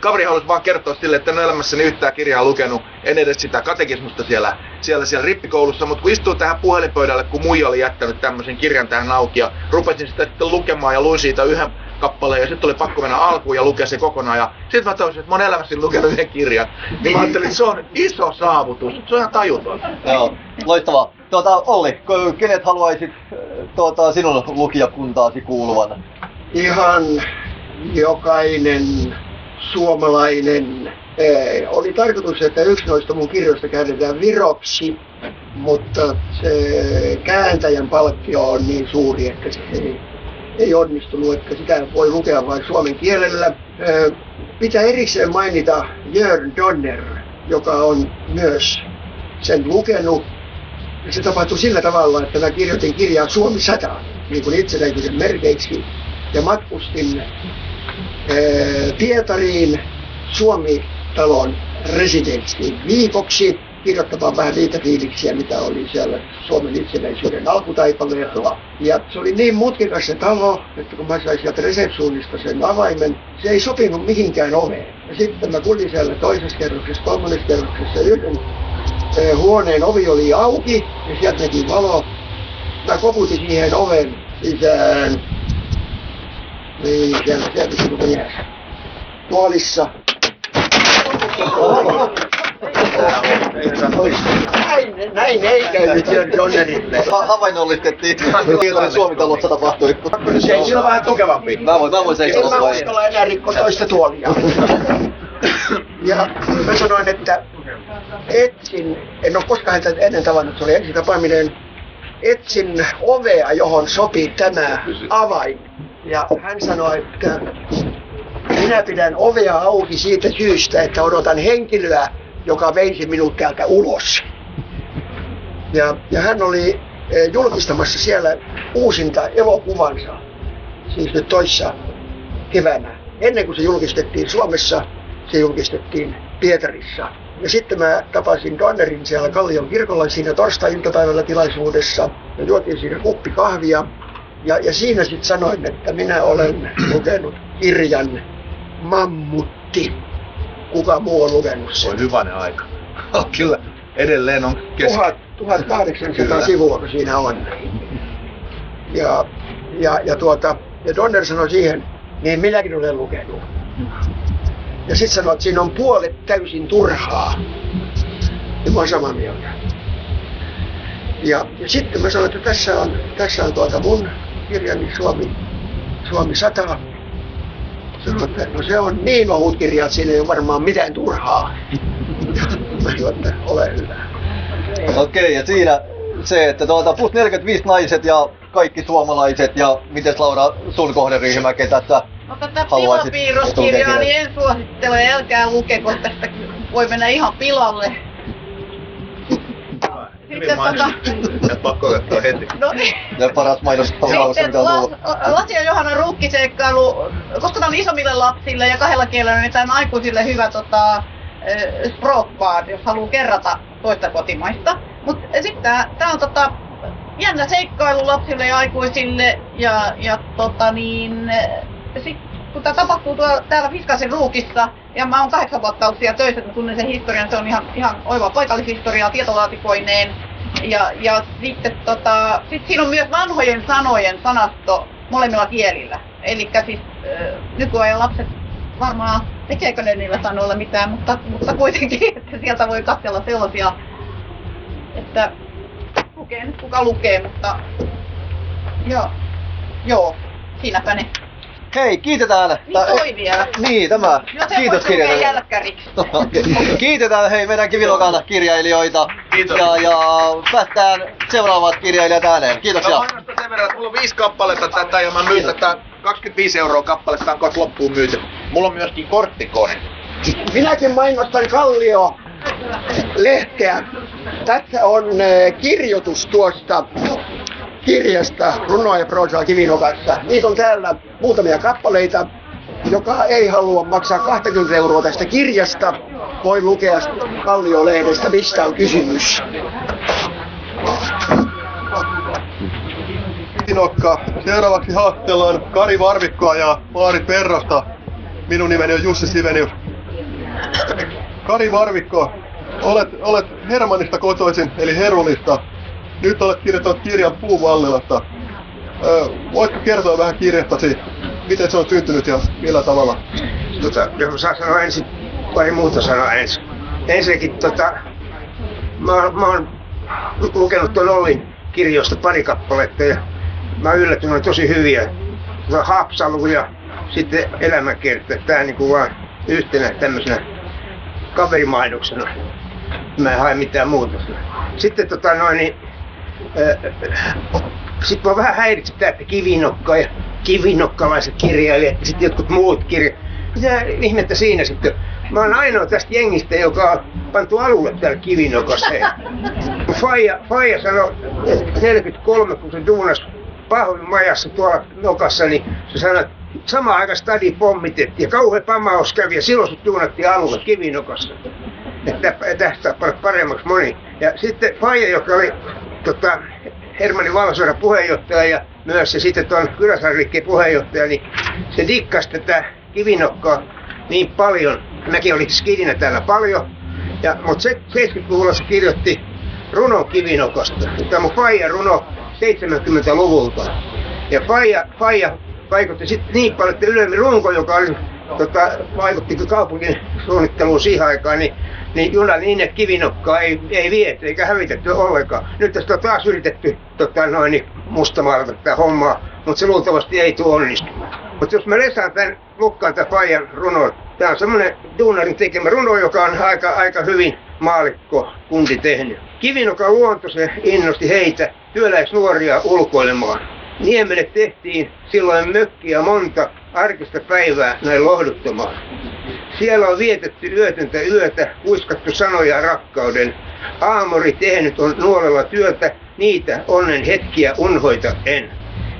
Speaker 3: kaveri halusi vaan kertoa sille, että en elämässäni yhtään kirjaa lukenut, en edes sitä katekismusta siellä, siellä, siellä rippikoulussa, mutta kun istuin tähän puhelinpöydälle, kun muija oli jättänyt tämmöisen kirjan tähän auki ja rupesin sitä sitten lukemaan ja luin siitä yhden kappaleen ja sitten oli pakko mennä alkuun ja lukea se kokonaan. Ja sitten mä tajusin, että mä oon elämässäni lukenut yhden kirjan. Niin mä ajattelin, että se on iso saavutus. Se on ihan tajuton.
Speaker 2: Joo, loistavaa. Tuota, Olli, kenet haluaisit tuota, sinun lukijakuntaasi kuuluvan?
Speaker 4: Ihan jokainen suomalainen. Ee, oli tarkoitus, että yksi noista mun kirjoista käännetään viroksi, mutta se kääntäjän palkkio on niin suuri, että se ei, ei onnistunut, että sitä voi lukea vain suomen kielellä. Ee, pitää erikseen mainita Jörn Donner, joka on myös sen lukenut. Se tapahtui sillä tavalla, että mä kirjoitin kirjaa Suomi 100, niin kuin itsenäisyyden merkeiksi, ja matkustin Pietariin Suomi-talon residenssiin viikoksi kirjoittamaan vähän niitä fiiliksiä, mitä oli siellä Suomen itsenäisyyden alkutaipaleella. Ja se oli niin mutkikas se talo, että kun mä sain sieltä resepsuunnista sen avaimen, se ei sopinut mihinkään oveen. Ja sitten mä kuljin siellä toisessa kerroksessa, kolmannessa kerroksessa yhden huoneen ovi oli auki ja sieltä näki valo. Mä koputin siihen oven sisään niin, siellä, tuolissa. Näin, näin ei käynyt.
Speaker 2: Ha- havainnollistettiin, mitä Suomi-talossa tapahtui.
Speaker 3: Se ei siinä vähän tukevampi.
Speaker 2: Mä voin, mä voin
Speaker 4: En mä uskalla enää rikkoa toista tuolia. Ja mä sanoin, että etsin, en ole koskaan häntä ennen tavannut, se oli ensi tapaaminen, etsin ovea, johon sopii tämä avain. Ja hän sanoi, että minä pidän ovea auki siitä syystä, että odotan henkilöä, joka veisi minut täältä ulos. Ja, ja hän oli eh, julkistamassa siellä uusinta elokuvansa, siis nyt toissa keväänä. Ennen kuin se julkistettiin Suomessa, se julkistettiin Pietarissa. Ja sitten mä tapasin Donnerin siellä Kallion kirkolla siinä torstai-iltapäivällä tilaisuudessa ja juotiin siinä kuppi kahvia. Ja, ja siinä sitten sanoin, että minä olen lukenut kirjan Mammutti. Kuka muu on lukenut
Speaker 3: Se
Speaker 4: sen?
Speaker 3: on hyvänen aika. Kyllä, edelleen on kesken.
Speaker 4: Tuhat, 1800
Speaker 3: Kyllä.
Speaker 4: sivua kun siinä on. Ja, ja, ja, tuota, ja Donner sanoi siihen, niin minäkin olen lukenut. Ja sitten sanoi, että siinä on puolet täysin turhaa. Ja mä oon samaa mieltä. Ja, ja sitten mä sanoin, että tässä on, tässä on tuota mun kirjani Suomi, Suomi 100. Sanoin, että no se on niin ohut kirja, että siinä ei ole varmaan mitään turhaa. Sanoin, että ole hyvä.
Speaker 2: Okei, ja siinä se, että tuota, plus 45 naiset ja kaikki suomalaiset ja mites Laura sun kohderyhmä, ketä sä
Speaker 6: No tätä
Speaker 2: Haluaisit
Speaker 6: pilapiirroskirjaa niin en suosittele, älkää lukeko tästä, voi mennä ihan pilalle. Sitten tota,
Speaker 3: Ja pakko katsoa heti.
Speaker 6: no niin.
Speaker 2: paras mainostapauksessa,
Speaker 6: Sitten
Speaker 2: mitä on tullut.
Speaker 6: Lasi ja Johanna ruukkiseikkailu, koska tämä on isommille lapsille ja kahdella kielellä, niin tämä on aikuisille hyvä tota, språkbad, jos haluaa kerrata toista kotimaista. Mutta sitten tämä on tota, jännä seikkailu lapsille ja aikuisille ja, ja tota niin, sit, kun tämä tapahtuu tuolla, täällä Fiskasen ruukissa, ja mä oon kahdeksan vuotta ollut siellä töissä, että mä tunnen sen historian, se on ihan, ihan oiva paikallishistoria tietolaatikoineen. Ja, ja sitten tota, sit siinä on myös vanhojen sanojen sanasto molemmilla kielillä. Eli siis äh, nykyajan lapset varmaan, tekeekö ne niillä sanoilla mitään, mutta, mutta kuitenkin, että sieltä voi katsella sellaisia, että lukee nyt kuka lukee, mutta joo, joo, siinäpä ne.
Speaker 2: Hei, kiitetään.
Speaker 6: Niin toi vielä.
Speaker 2: Niin, tämä.
Speaker 6: No
Speaker 2: Kiitos
Speaker 6: jälkkäriksi.
Speaker 2: Okei. Kiitetään hei meidän Kivilokan kirjailijoita.
Speaker 3: Kiitos.
Speaker 2: Ja, ja päästään seuraavat kirjailijat ääneen. Kiitoksia.
Speaker 3: nostaa sen verran, että mulla on viisi kappaletta tätä ja mä myyn tätä 25 euroa kappale, tää on kohta loppuun myyty. Mulla on myöskin korttikone.
Speaker 4: Minäkin mainostan Kallio lehteä. Tässä on eh, kirjoitus tuosta kirjasta Runoa ja proosaa Kivinokassa. Niitä on täällä muutamia kappaleita. Joka ei halua maksaa 20 euroa tästä kirjasta, voi lukea Kallio-lehdestä, mistä on kysymys.
Speaker 8: Kinokka. Seuraavaksi haastellaan Kari Varvikkoa ja Maarit Verrosta. Minun nimeni on Jussi Sivenius. Kari Varvikko, olet, olet Hermannista kotoisin, eli Herulista. Nyt olet kirjoittanut kirjan Puuvallilasta. Öö, voitko kertoa vähän kirjastasi, miten se on syntynyt ja millä tavalla?
Speaker 9: tota, jos mä saan sanoa ensin pari muuta sanoa ensin. Ensinnäkin tota, mä, mä oon lu- lukenut tuon Ollin kirjoista pari kappaletta ja mä ne on tosi hyviä. On Haapsalu ja sitten elämänkerta. Tää niinku vaan yhtenä tämmöisenä kaverimainoksena. Mä en hae mitään muuta. Sitten tota noin, niin, sitten mä vähän häiritsi tää, että kivinokka ja kivinokkalaiset kirjailijat ja sitten jotkut muut kirjailijat. Mitä ihmettä siinä sitten? Mä oon ainoa tästä jengistä, joka on pantu alulle täällä kivinokassa. Ja Faija, Faija sanoi, että 43, kun se duunas pahvin majassa tuolla nokassa, niin se sanoi, että samaan aikaan stadi pommitettiin ja kauhean pamaus kävi ja silloin se duunattiin alulle kivinokassa. Että tästä paremmaksi moni. Ja sitten Faija, joka oli tota, Hermanni Valsoiden puheenjohtaja ja myös ja sitten tuon Kyläsaariliikkeen puheenjohtaja, niin se dikkasi tätä kivinokkaa niin paljon. Mäkin olin skidinä täällä paljon, ja, mutta se 70-luvulla se kirjoitti runon kivinokosta. Tämä on mun Faija runo 70-luvulta. Ja Faija, Faija vaikutti sitten niin paljon, että Ylemi Runko, joka oli, tota, vaikutti kaupungin suunnitteluun siihen aikaan, niin niin junalinjat kivinokkaa ei, ei viety eikä hävitetty ollenkaan. Nyt tästä on taas yritetty tota, noin, niin mustamaalata tätä hommaa, mutta se luultavasti ei tule onnistumaan. Mutta jos mä lesään tämän lukkaan tämän Fajan runon, tämä on semmoinen duunarin tekemä runo, joka on aika, aika hyvin maalikko kundi tehnyt. Kivinokan luonto se innosti heitä työläisnuoria ulkoilemaan. Niemelle tehtiin silloin mökkiä monta arkista päivää näin lohduttamaan. Siellä on vietetty yötöntä yötä, kuiskattu sanoja rakkauden. Aamori tehnyt on nuolella työtä, niitä onnen hetkiä unhoita en.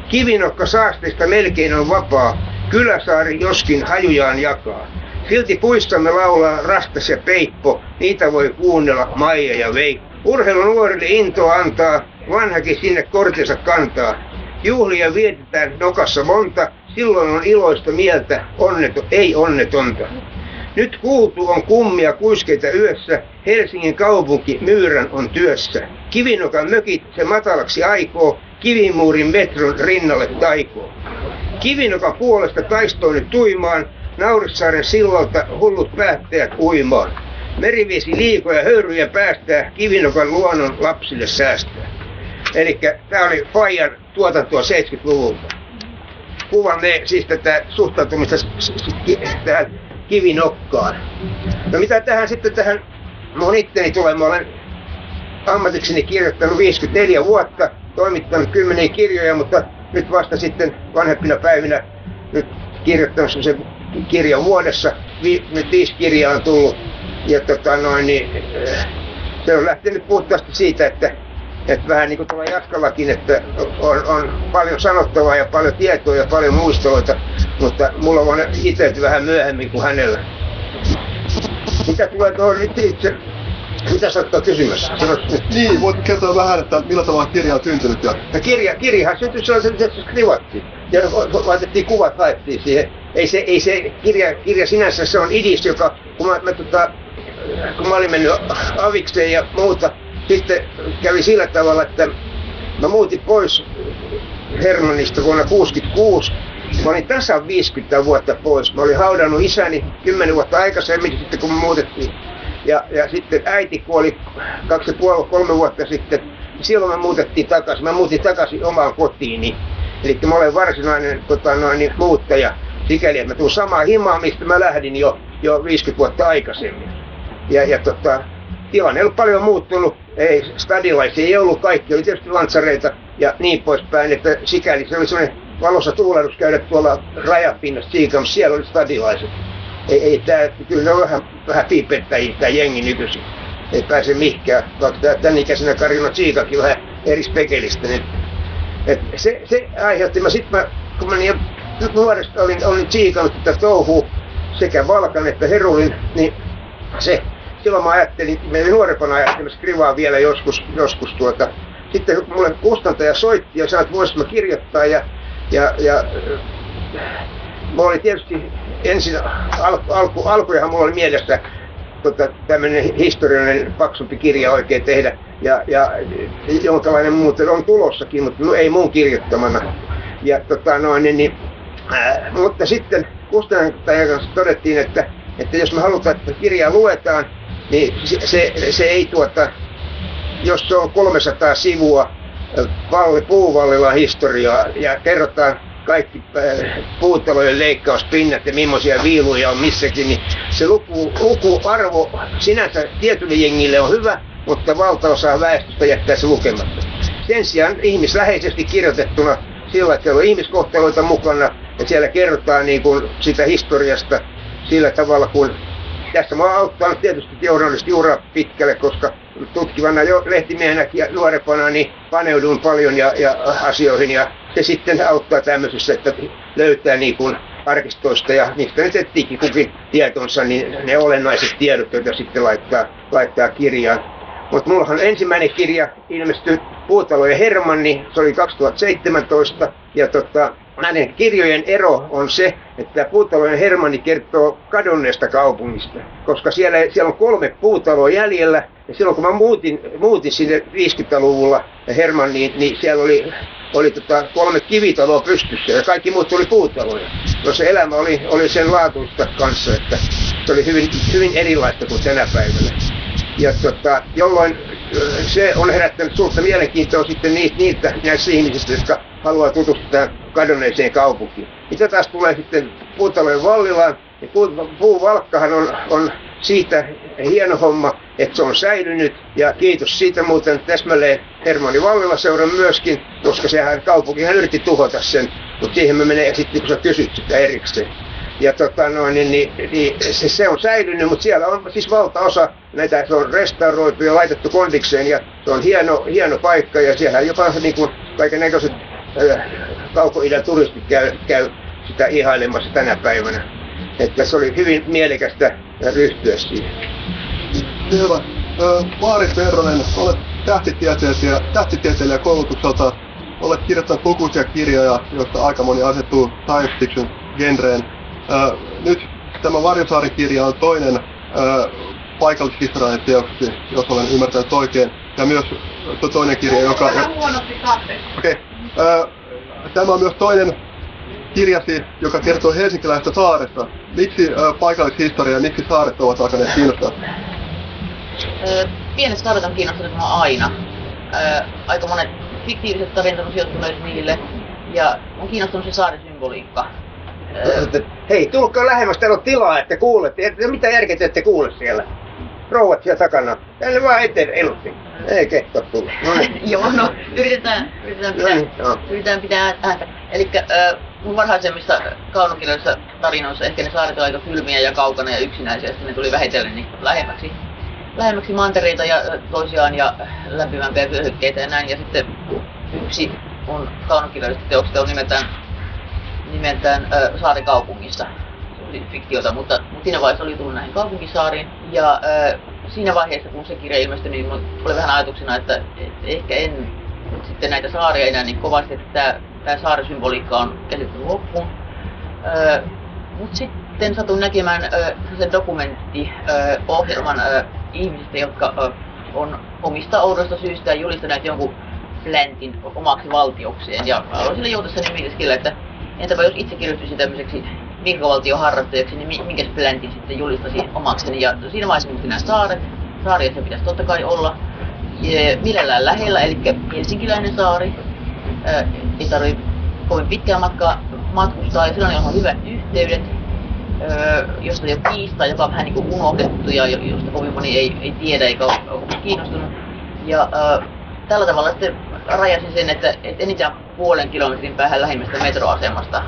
Speaker 9: Kivinokka saasteista melkein on vapaa, Kyläsaari joskin hajujaan jakaa. Silti puissamme laulaa rastas ja peippo, niitä voi kuunnella Maija ja Veikko. Urheilu nuorille into antaa, vanhakin sinne kortensa kantaa. Juhlia vietetään nokassa monta, silloin on iloista mieltä, onneto, ei onnetonta. Nyt kuultu on kummia kuiskeita yössä, Helsingin kaupunki myyrän on työssä. Kivinokan mökit se matalaksi aikoo, kivimuurin metron rinnalle taikoo. Kivinokan puolesta taistoo nyt tuimaan, Naurissaaren sillalta hullut päättäjät uimaan. Merivesi liikoja höyryjä päästää, Kivinokan luonnon lapsille säästää. Eli tämä oli Fajan tuotantoa 70-luvulta. Kuvanne siis tätä suhtautumista tähän kivinokkaan. No mitä tähän sitten tähän mun itteni tulee, mä olen ammatikseni kirjoittanut 54 vuotta, toimittanut kymmeniä kirjoja, mutta nyt vasta sitten vanhempina päivinä nyt kirjoittanut semmoisen kirjan vuodessa. Vi, nyt viisi kirjaa on tullut. Ja tota noin, niin, äh, se on lähtenyt puhtaasti siitä, että, että vähän niin kuin tuolla Jaskallakin, että on, on paljon sanottavaa ja paljon tietoa ja paljon muisteluita, mutta mulla on itse vähän myöhemmin kuin hänellä. Mitä tulee tuohon nyt itse mitä sä oot kysymys?
Speaker 8: Niin, voit kertoa vähän, että millä tavalla kirja on syntynyt? Ja...
Speaker 9: No kirja, kirjahan syntyi sellaisen, että se skrivattiin. Ja laitettiin kuvat, laitettiin siihen. Ei se, ei se kirja, kirja sinänsä, se on idis, joka, kun mä, mä, tota, kun mä olin mennyt avikseen ja muuta, sitten kävi sillä tavalla, että mä muutin pois Hermannista vuonna 1966. Mä olin tasan 50 vuotta pois. Mä olin haudannut isäni 10 vuotta aikaisemmin, sitten kun me muutettiin ja, ja sitten äiti kuoli kaksi ja puoli, kolme vuotta sitten. Silloin me muutettiin takaisin. Mä muutin takaisin omaan kotiini. Eli mä olen varsinainen tota, noin, niin, muuttaja sikäli, että mä tuun samaan himaan, mistä mä lähdin jo, jo 50 vuotta aikaisemmin. Ja, ja tota, tilanne ollut paljon muuttunut. Ei, stadilaisia ei ollut, kaikki oli tietysti lantsareita ja niin poispäin, että sikäli se oli sellainen valossa tuulehdus käydä tuolla rajapinnassa Siikamassa, siellä oli stadilaiset ei, ei tää, kyllä ne on vähän, vähän piipettäjiä tää jengi nykyisin. Ei pääse mihinkään, vaikka tän ikäisenä Karina Tsiikakin vähän eri spekelistä. Niin, et se, se aiheutti, mä sit mä, kun mä niin nuoresta olin, olin tsiikannut tätä touhua, sekä Valkan että Herulin, niin se, silloin mä ajattelin, mä nuorempana ajattelin, skrivaa vielä joskus, joskus tuota. Sitten mulle kustantaja soitti ja sanoi, että voisin mä kirjoittaa ja, ja, ja mä olin tietysti ensin al, alku, alkujahan mulla oli mielessä tota, tämmöinen historiallinen paksumpi kirja oikein tehdä. Ja, ja jonkinlainen muuten on tulossakin, mutta no, ei mun kirjoittamana. Ja, tota, noin, niin, niin, ää, mutta sitten kustantajan kanssa todettiin, että, että jos me halutaan, että kirjaa luetaan, niin se, se, se ei tuota, jos se on 300 sivua Valli, puuvallilla historiaa ja kerrotaan kaikki puutalojen leikkauspinnat ja millaisia viiluja on missäkin, niin se luku, lukuarvo sinänsä tietylle jengille on hyvä, mutta valtaosa väestöstä jättää se lukematta. Sen sijaan ihmisläheisesti kirjoitettuna sillä, että siellä on ihmiskohtaloita mukana ja siellä kerrotaan niin kuin sitä historiasta sillä tavalla, kun tässä mä oon auttanut tietysti journalisti ura pitkälle, koska tutkivana jo lehtimiehenä ja nuorempana niin paneudun paljon ja, ja asioihin ja se sitten auttaa tämmöisessä, että löytää niin kuin arkistoista ja niistä nyt etsiikin kukin tietonsa, niin ne olennaiset tiedot, joita sitten laittaa, laittaa kirjaan. Mutta mullahan ensimmäinen kirja ilmestyi Puutalo ja Hermanni, se oli 2017, ja tota, näiden kirjojen ero on se, että puutalojen Hermanni kertoo kadonneesta kaupungista, koska siellä, siellä on kolme puutaloa jäljellä. Ja silloin kun mä muutin, muutin sinne 50-luvulla Hermanniin, niin siellä oli, oli tota kolme kivitaloa pystyssä ja kaikki muut oli puutaloja. No se elämä oli, oli sen laatuista kanssa, että se oli hyvin, hyvin erilaista kuin tänä päivänä. Ja tota, jolloin se on herättänyt suurta mielenkiintoa sitten niitä, niiltä näistä ihmisistä, jotka haluaa tutustua kadonneeseen kaupunkiin. Mitä taas tulee sitten puutalojen Vallilaan, niin puu, puuvalkkahan on, on siitä hieno homma, että se on säilynyt. Ja kiitos siitä muuten täsmälleen Hermanni Vallila seuran myöskin, koska sehän kaupunkihan yritti tuhota sen, mutta siihen me menee sitten, kun sä kysyt sitä erikseen. Ja tota noin, niin, niin, niin se, se, on säilynyt, mutta siellä on siis valtaosa näitä, se on restauroitu ja laitettu kondikseen ja se on hieno, hieno paikka ja siellä jopa niin kaiken näköiset äh, kaukoidän turistit käy, käy sitä ihailemassa tänä päivänä. Että se oli hyvin mielekästä ryhtyä siihen.
Speaker 8: Hyvä. Maarit Verronen, olet tähtitieteilijä, tähtitieteilijä koulutukselta. Olet kirjoittanut lukuisia kirjoja, joista aika moni asettuu science fiction genreen. Nyt tämä Varjosaari-kirja on toinen paikallishistoriallinen teoksesi, jos olen ymmärtänyt oikein. Ja myös toinen kirja, joka... Okei. Okay. Tämä on myös toinen kirjasi, joka kertoo helsinkiläistä saaresta. Miksi äh, paikallishistoria ja miksi saaret ovat alkaneet kiinnostaa?
Speaker 10: pienet saaret on kiinnostanut minua aina. Ö, aika monet fiktiiviset tarinat on sijoittuneet niille ja on kiinnostunut se saaren symboliikka.
Speaker 9: Hei, tulkaa lähemmäs, täällä on tilaa, että kuulette. Mitä järkeä te ette kuule siellä? rouvat siellä takana. Tänne vaan eteen elutti. Ei kehtaa tulla.
Speaker 10: No niin. Joo, no yritetään, yritetään pitää, no niin, no. yritetään pitää ääntä. Eli äh, mun varhaisemmissa kaunokirjoissa tarinoissa ehkä ne saaret aika kylmiä ja kaukana ja yksinäisiä, sitten ne tuli vähitellen niin lähemmäksi, lähemmäksi mantereita ja toisiaan ja lämpimämpiä vyöhykkeitä ja näin. Ja sitten yksi on kaunokirjallisista teoksista on nimeltään, nimeltään äh, Saarikaupungissa fiktiota, mutta, mutta siinä vaiheessa oli tullut näihin kaupunkisaariin. Ja äh, siinä vaiheessa, kun se kirja ilmestyi, niin oli vähän ajatuksena, että, ehkä en sitten näitä saaria enää niin kovasti, että tämä, tämä saarisymboliikka on käsitelty loppuun. Mutta sitten satuin näkemään sen dokumenttiohjelman ihmisistä, jotka on omista oudoista syistä julistaneet jonkun pläntin omaksi valtiokseen. Ja aloin sille joutessani mietiskellä, että entäpä jos itse kirjoittaisin tämmöiseksi harrastajaksi, niin minkä pläntin sitten julistasi omakseni. Ja siinä vaiheessa minusta nämä saaret, saaria se pitäisi totta kai olla. Ja mielellään lähellä, eli helsinkiläinen saari. ei tarvitse kovin pitkää matkaa matkustaa ja silloin on hyvät yhteydet, josta ei ole kiistaa, joka on vähän niin kuin unohdettu ja josta kovin moni ei, ei tiedä eikä ole kiinnostunut. Ja tällä tavalla sitten rajasin sen, että, että enintään puolen kilometrin päähän lähimmästä metroasemasta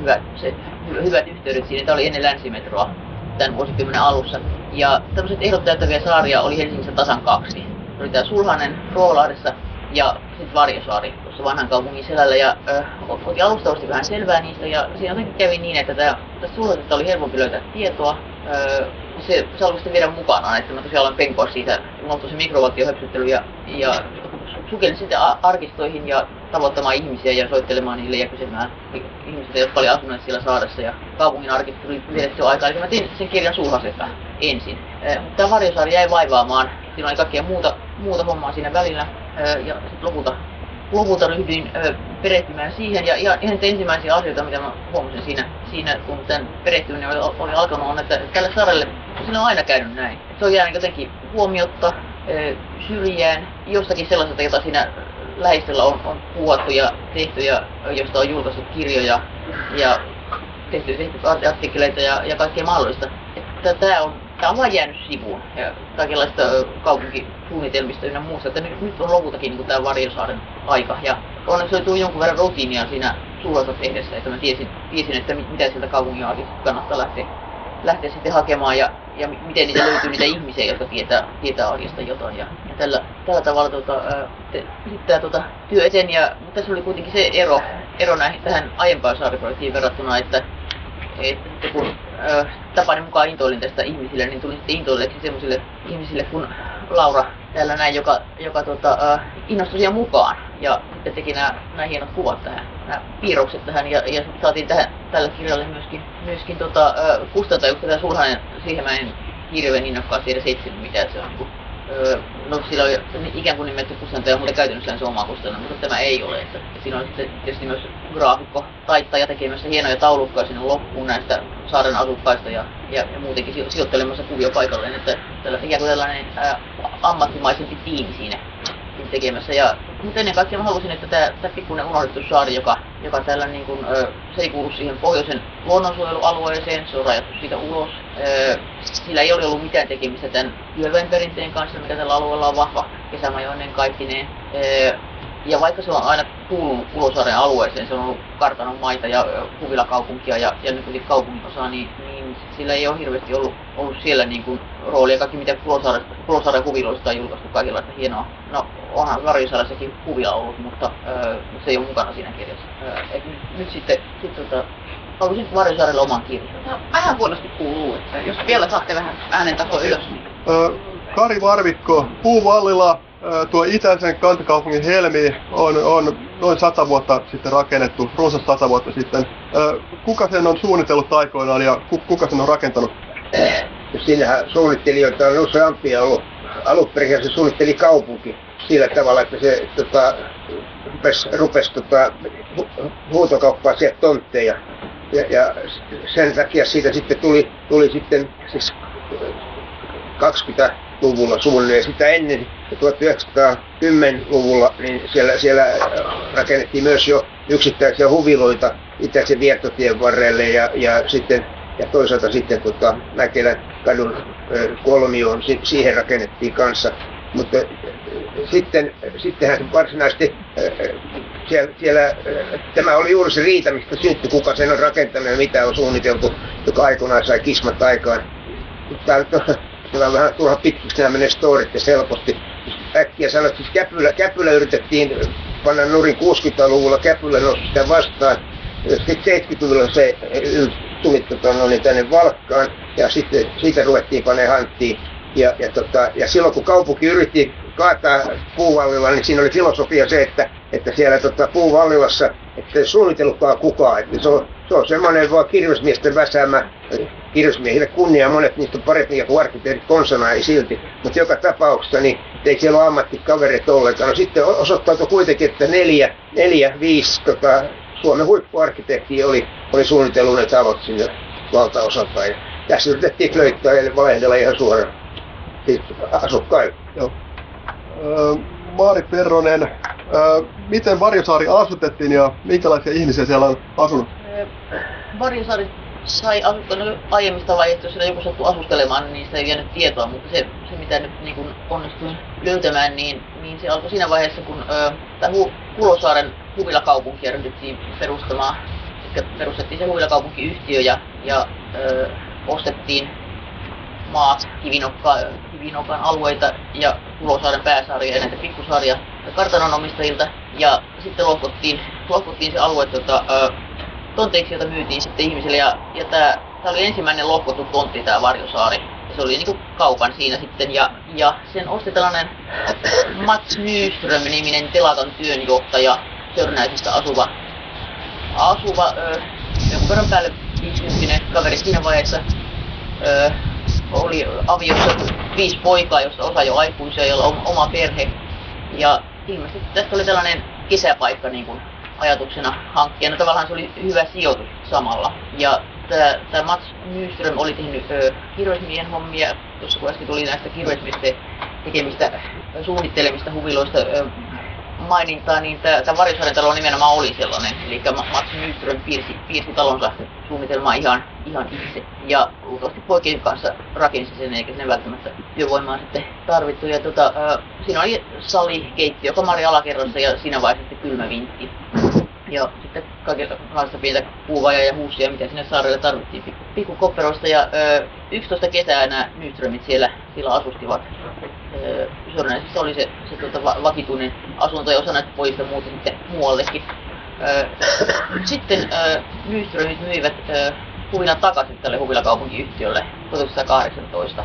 Speaker 10: hyvä, se, hyvät yhteydet siinä. Tämä oli ennen länsimetroa tämän vuosikymmenen alussa. Ja tämmöiset ehdot täyttäviä saaria oli Helsingissä tasan kaksi. Oli tämä Sulhanen Ruolahdessa ja sitten Varjosaari tuossa vanhan kaupungin selällä. Ja äh, otin alustavasti vähän selvää niistä ja siinä jotenkin kävi niin, että tämä, tästä oli helpompi löytää tietoa. Äh, se, se alkoi sitten viedä mukanaan, että mä tosiaan olen penkoa siitä, unohtui se mikrovaltiohöpsyttely ja, ja sukelin sitten arkistoihin ja tavoittamaan ihmisiä ja soittelemaan niille ja kysymään ihmisiltä, jotka olivat asuneet siellä saaressa. Ja kaupungin arkista tuli vietetty aikaa, eli mä tein sen kirjan sulhasesta ensin. Mutta tämä Varjosaari jäi vaivaamaan. Siinä oli kaikkea muuta, muuta hommaa siinä välillä. Ja sitten lopulta, lopulta ryhdyin perehtymään siihen. Ja ihan, ensimmäisiä asioita, mitä mä huomasin siinä, siinä kun tämän perehtyminen oli, oli alkanut, on, että tälle saarelle, siinä on aina käynyt näin. Se on jäänyt jotenkin huomiotta, syrjään jostakin sellaisesta, jota siinä lähistöllä on, on kuvattu ja tehty ja josta on julkaistu kirjoja ja tehty, tehty artikkeleita ja, ja kaikkea mahdollista. Tämä on, tämä on vain jäänyt sivuun ja kaikenlaista kaupunkisuunnitelmista ynnä muusta. Että nyt, nyt on lopultakin niin tämä Varjosaaren aika. Ja onneksi oli tullut jonkun verran rutiinia siinä sulassa tehdessä, että mä tiesin, tiesin että mitä sieltä kaupungin kannattaa lähteä lähteä sitten hakemaan ja, ja miten niitä löytyy niitä ihmisiä, jotka tietää, tietää arjesta jotain. Ja tällä, tällä tavalla tota, tämä tota, työ eteni, ja, mutta tässä oli kuitenkin se ero, ero näihin, tähän aiempaan saariprojektiin verrattuna, että, että kun ää, tapani mukaan intoilin tästä ihmisille, niin tulin sitten intoilleeksi sellaisille ihmisille kuin Laura täällä näin, joka, joka tota, äh, innostui siihen mukaan ja sitten teki nämä, nämä hienot kuvat tähän, nämä piirrokset tähän. Ja, ja sitten saatiin tähän, tälle kirjalle myöskin, myöskin tota, kustantaja, koska tämä Sulhanen, siihen mä en hirveän innokkaasti edes etsinyt mitään, se on niin no sillä on ikään kuin nimetty kustantaja, mutta käytännössä se oma kustantaja, mutta tämä ei ole. Että, siinä on sitten tietysti myös graafikko, taittaja tekemässä hienoja taulukkoja sinne loppuun näistä saaren asukkaista ja ja, ja muutenkin sijo- sijoittelemassa kuvio paikalleen, että tällä, ikään kuin tällainen ää, ammattimaisempi tiimi siinä tekemässä. Ja, mutta ennen kaikkea mä halusin, että tämä, tämä pikkuinen unohdettu saari, joka, joka täällä niin kuin, ö, se ei kuulu siihen pohjoisen luonnonsuojelualueeseen, se on rajattu siitä ulos. Ö, sillä ei ole ollut mitään tekemistä tämän työväen perinteen kanssa, mikä tällä alueella on vahva kesämajoinen kaikkineen. Ja vaikka se on aina kuulunut Kulosaaren alueeseen, se on ollut kartanon maita ja huvilakaupunkia ja, ja nykyisin kaupungin osa, niin, niin sillä ei ole hirveästi ollut, ollut siellä niin kuin roolia. Kaikki mitä Kulosaaren, Kulosaaren huviloista on julkaistu kaikenlaista hienoa. No onhan Varjosaaressakin huvila ollut, mutta ö, se ei ole mukana siinä kirjassa. Ö, et nyt, nyt sitten sit, tota, haluaisin Varjosaarelle oman kirjan.
Speaker 6: No, vähän huonosti kuuluu, että jos vielä saatte vähän äänen taso ylös. Niin.
Speaker 8: Ö, Kari Varvikko, Puuvallila, ö, tuo itäisen kantakaupungin Helmi on, on noin sata vuotta sitten rakennettu, runsas sata vuotta sitten. Kuka sen on suunnitellut aikoinaan ja ku- kuka sen on rakentanut?
Speaker 9: Siinähän suunnittelijoita on useampia ollut. Alun perin se suunnitteli kaupunki sillä tavalla, että se tota, rupesi, rupesi tota, hu- huutokauppaa sieltä tontteja. Ja, ja sen takia siitä sitten tuli, tuli sitten siis 20-luvulla suunnilleen sitä ennen 1910-luvulla, niin siellä, siellä rakennettiin myös jo yksittäisiä huviloita itäisen viettotien varrelle ja, ja sitten ja toisaalta sitten tota, Mäkelän kadun kolmioon, si- siihen rakennettiin kanssa. Mutta ö, sitten, sittenhän varsinaisesti ö, ö, siellä, siellä tämä oli juuri se riita, mistä syntyi, kuka sen on rakentanut ja mitä on suunniteltu, joka aikoinaan sai kismat aikaan. Tämä on, vähän turha pitkiksi nämä menee storit ja helposti. Äkkiä sanoit, siis Käpylä, Käpylä yritettiin panna nurin 60-luvulla, Käpylä nosti sitä vastaan. Sitten 70-luvulla se tuli tota, no, niin tänne Valkkaan ja sitten siitä ruvettiin panee hanttiin. Ja, ja, tota, ja silloin kun kaupunki yritti kaataa puuvallilla, niin siinä oli filosofia se, että, että siellä tota, puuvallilassa että suunnitellutkaan kukaan. Että se on, se on semmoinen vaan kirvesmiesten väsäämä kirvesmiehille kunnia, monet niistä on parempia kuin arkkitehdit konsana ei silti. Mutta joka tapauksessa niin ei siellä ole ammattikavereita ollenkaan. No sitten osoittautui kuitenkin, että neljä, neljä viisi tota, Suomen huippuarkkitehti oli, oli suunnitellut ne talot sinne valtaosalta. Ja tässä yritettiin löytää ja valehdella ihan suoraan asukkaille.
Speaker 8: Joo. Ö, Maarit Perronen, ö, miten Varjosaari asutettiin ja minkälaisia ihmisiä siellä on asunut?
Speaker 10: Varjosaari sai no, aiemmista vaiheista, jos joku sattui asustelemaan, niin sitä ei jäänyt tietoa, mutta se, se mitä nyt niin kun onnistuin löytämään, niin, niin se alkoi siinä vaiheessa, kun ö, tämä Hu- Kulosaaren huvilakaupunkia ryhdyttiin perustamaan. Eli perustettiin se huvilakaupunkiyhtiö ja, ja ö, ostettiin maat, Kivinokka, Kivinokan alueita ja Kulosaaren pääsaaria ja näitä pikkusaaria kartanon omistajilta. Ja sitten lohkottiin, lohkottiin se alue tota, ö, tonteiksi, jota myytiin sitten ihmisille. Ja, ja tämä oli ensimmäinen lohkottu tontti, tämä Varjosaari. Ja se oli niinku kaupan siinä sitten. Ja, ja sen osti tällainen Mats Nyström-niminen telakan työnjohtaja, Törnäisistä asuva, asuva ö, jonkun verran päälle 50 kaveri siinä vaiheessa. Ö, oli aviossa viisi poikaa, josta osa jo aikuisia, joilla on oma perhe. Ja ilmeisesti tästä oli tällainen kesäpaikka niin kuin ajatuksena hankkia. No tavallaan se oli hyvä sijoitus samalla. Ja tämä Mats Nyström oli tehnyt ö, kirvesmiehen hommia, tuossa kun äsken tuli näistä kirvesmiesten tekemistä suunnittelemista huviloista mainintaa, niin tämä Varjosaaren talo nimenomaan oli sellainen. Eli Mats Nyström piirsi, piirsi talonsa suunnitelmaa ihan, ihan itse. Ja luultavasti poikien kanssa rakensi sen, eikä sinne välttämättä työvoimaa sitten tarvittu. Ja tota, ö, siinä oli sali, keittiö, kamari alakerrassa ja siinä vaiheessa kylmä vintti. Ja sitten kaikenlaista pientä puuvajaa ja huusia, mitä sinne saarelle tarvittiin pikku, pikku kopperoista. Ja ö, 11 kesää nämä Nyströmit siellä, siellä asustivat. Ö, Sörnäisissä oli se, se tuota, va, vakituinen asunto ja osa näistä pojista muutti sitten muuallekin. Sitten Nyströmit myivät ö, huvilan takaisin tälle huvilakaupunkiyhtiölle 1918.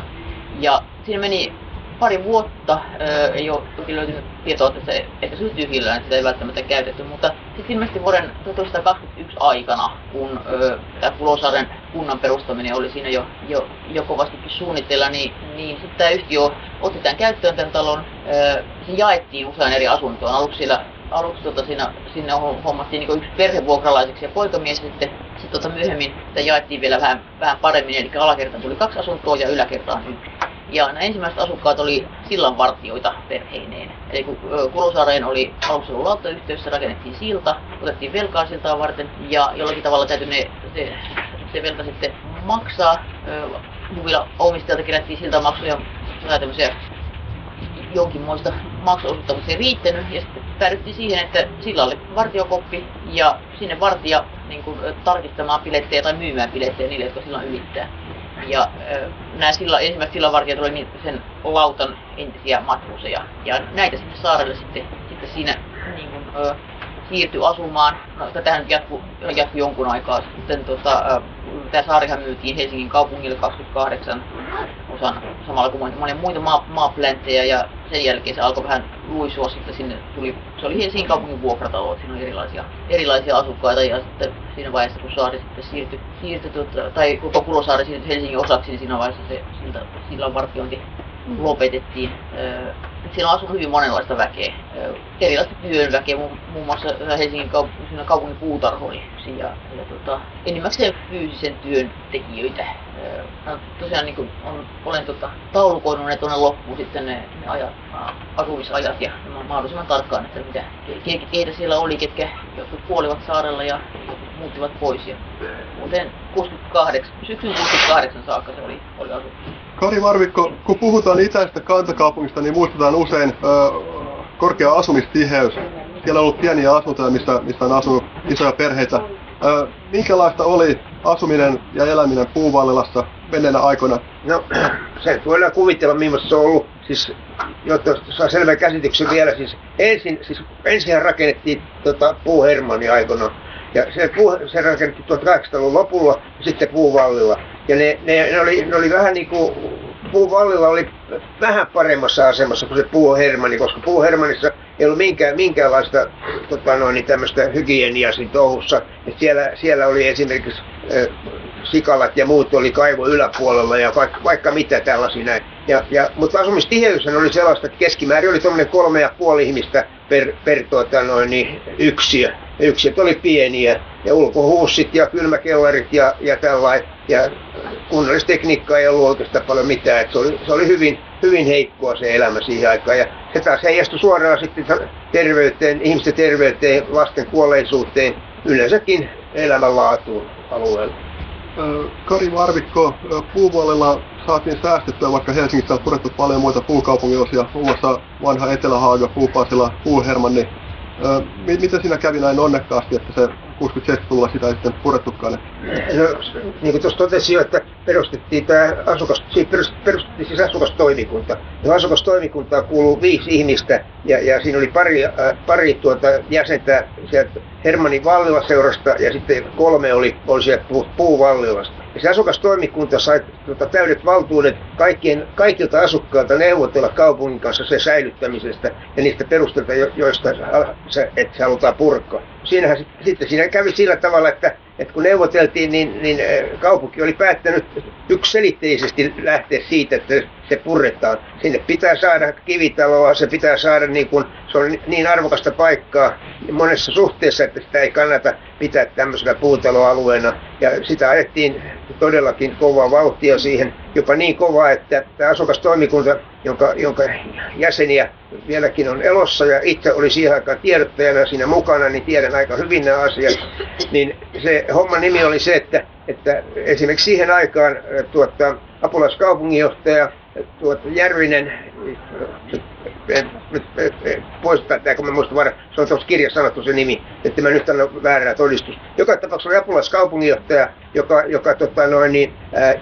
Speaker 10: Ja siinä meni pari vuotta, ö, ei ole toki löytynyt tietoa tästä, että syntyi hiljainen, sitä ei välttämättä käytetty, mutta sitten ilmeisesti vuoden 1921 aikana, kun tämä Kulosaaren kunnan perustaminen oli siinä jo, jo, jo kovastikin suunnitteilla, niin, niin sitten tämä yhtiö otti tämän käyttöön tämän talon, ö, se jaettiin usein eri asuntoon. Aluksi siellä aluksi tota, siinä, sinne hommattiin niin yksi perhevuokralaiseksi ja poikamies sitten sit, tota, myöhemmin jaettiin vielä vähän, vähän paremmin, eli alakertaan tuli kaksi asuntoa ja yläkertaan yksi. Ja nämä ensimmäiset asukkaat oli sillanvartioita perheineen. Eli kun Kulosaareen oli aluksi ollut lauttayhteys, rakennettiin silta, otettiin velkaa siltaa varten ja jollakin tavalla täytyy ne, se, se velka sitten maksaa. Huvila omistajalta kerättiin siltä maksuja, tämmöisiä jonkinmoista maksuosuutta, mutta se ei riittänyt. Ja sitten päädyttiin siihen, että sillä oli vartiokoppi ja sinne vartija niin kuin, tarkistamaan pilettejä tai myymään pilettejä niille, jotka silloin ylittää. Ja nämä sillä, ensimmäiset sillanvartijat oli niin, sen lautan entisiä matruseja. Ja näitä sinne saarelle sitten, sitten siinä niin kuin, siirtyi asumaan. No, tätähän jatkui, jatkui jonkun aikaa. Sitten tota, tämä saarihan myytiin Helsingin kaupungille 28 osan samalla kuin monia muita maa, maaplänttejä ja sen jälkeen se alkoi vähän luisua sitten sinne tuli, se oli Helsingin kaupungin vuokratalo, siinä oli erilaisia, erilaisia asukkaita ja sitten siinä vaiheessa kun saari sitten siirtyi, siirtyi tuota, tai koko Kulosaari siirtyi Helsingin osaksi, niin siinä vaiheessa se siltä, sillan vartiointi lopetettiin. On asunut hyvin monenlaista väkeä, erilaista työn väkeä, muun muassa Helsingin kaupungin, kaupungin puutarho ja, ja tota, enimmäkseen fyysisen työn tekijöitä. Mä tosiaan niin on, olen tota, taulukoinut ne tuonne loppuun sitten ne, ne ajat, asumisajat ja mahdollisimman tarkkaan, että mitä, keitä siellä oli, ketkä jotkut kuolivat saarella ja muuttivat pois. Ja muuten 68, syksyn 68 saakka se oli, oli asuttu.
Speaker 8: Kari Marvikko, kun puhutaan itäisestä kantakaupungista, niin muistetaan usein ö, korkea asumistiheys. Siellä on ollut pieniä asuntoja, missä, missä on asunut isoja perheitä. Ö, minkälaista oli asuminen ja eläminen Puuvallilassa menneenä aikoina?
Speaker 9: No, se voidaan kuvitella, millaista se on ollut. Siis, jotta saa selvän käsityksen vielä, siis ensin, siis ensin rakennettiin tota, puuhermani aikana. Ja se, puu, se rakennettiin 1800-luvun lopulla ja sitten puuvallilla. Ja ne, ne, ne, oli, ne oli vähän niin kuin, puuvallilla oli vähän paremmassa asemassa kuin se puuhermani, koska puuhermanissa ei ollut minkään, minkäänlaista tota noin, niin tämmöistä hygieniaa siinä touhussa. Et siellä, siellä oli esimerkiksi äh, sikalat ja muut oli kaivo yläpuolella ja vaikka, vaikka mitä tällaisia näin. Ja, ja, mutta asumistiheys oli sellaista, että keskimäärin oli tuommoinen kolme ja puoli ihmistä per, per tuota noin, niin yksiö. Yksiöt oli pieniä ja ulkohuussit ja kylmäkellarit ja, ja tällainen. Ja kunnallistekniikkaa ei ollut oikeastaan paljon mitään. Et se, oli, se oli hyvin, hyvin heikkoa se elämä siihen aikaan. Ja se taas heijastui suoraan sitten terveyteen, ihmisten terveyteen, lasten kuolleisuuteen, yleensäkin elämänlaatuun alueella.
Speaker 8: Kari Marvikko, puuvuolella saatiin säästettyä, vaikka Helsingissä on purettu paljon muita puukaupunginosia, muun muassa vanha Etelähaaga, Puupasila, Puuhermanni. Miten siinä kävi näin onnekkaasti, että se 67-luvulla sitä sitten purettukaan?
Speaker 9: No, niin kuin tuossa totesin jo, että perustettiin tämä asukas, siis perustettiin siis asukastoimikunta. Ja asukastoimikuntaan kuuluu viisi ihmistä ja, ja siinä oli pari, äh, pari tuota jäsentä sieltä Hermannin Vallila-seurasta ja sitten kolme oli, oli sieltä Puuvallilasta. Ja se asukastoimikunta sai tuota, täydet valtuudet kaikkien, kaikilta asukkailta neuvotella kaupungin kanssa sen säilyttämisestä ja niistä perusteilta, joista se, että se halutaan purkaa. Siinähän sitten siinä kävi sillä tavalla, että että kun neuvoteltiin, niin, niin kaupunki oli päättänyt yksiselitteisesti lähteä siitä, että se purretaan. Sinne pitää saada kivitaloa, se pitää saada niin kuin, se on niin arvokasta paikkaa monessa suhteessa, että sitä ei kannata pitää tämmöisellä puutaloalueena. Ja sitä ajettiin todellakin kovaa vauhtia siihen, jopa niin kovaa, että tämä asukastoimikunta, jonka, jonka jäseniä vieläkin on elossa ja itse oli siihen aikaan tiedottajana siinä mukana, niin tiedän aika hyvin nämä asiat, niin se homman nimi oli se, että, että esimerkiksi siihen aikaan tuota, apulaiskaupunginjohtaja tuota, Järvinen, poistaa tämä, kun mä muistan varmaan, se on tuossa kirjassa sanottu se nimi, että mä nyt annan väärää todistus. Joka tapauksessa oli apulaiskaupunginjohtaja, joka, joka tota, noin, niin, ää,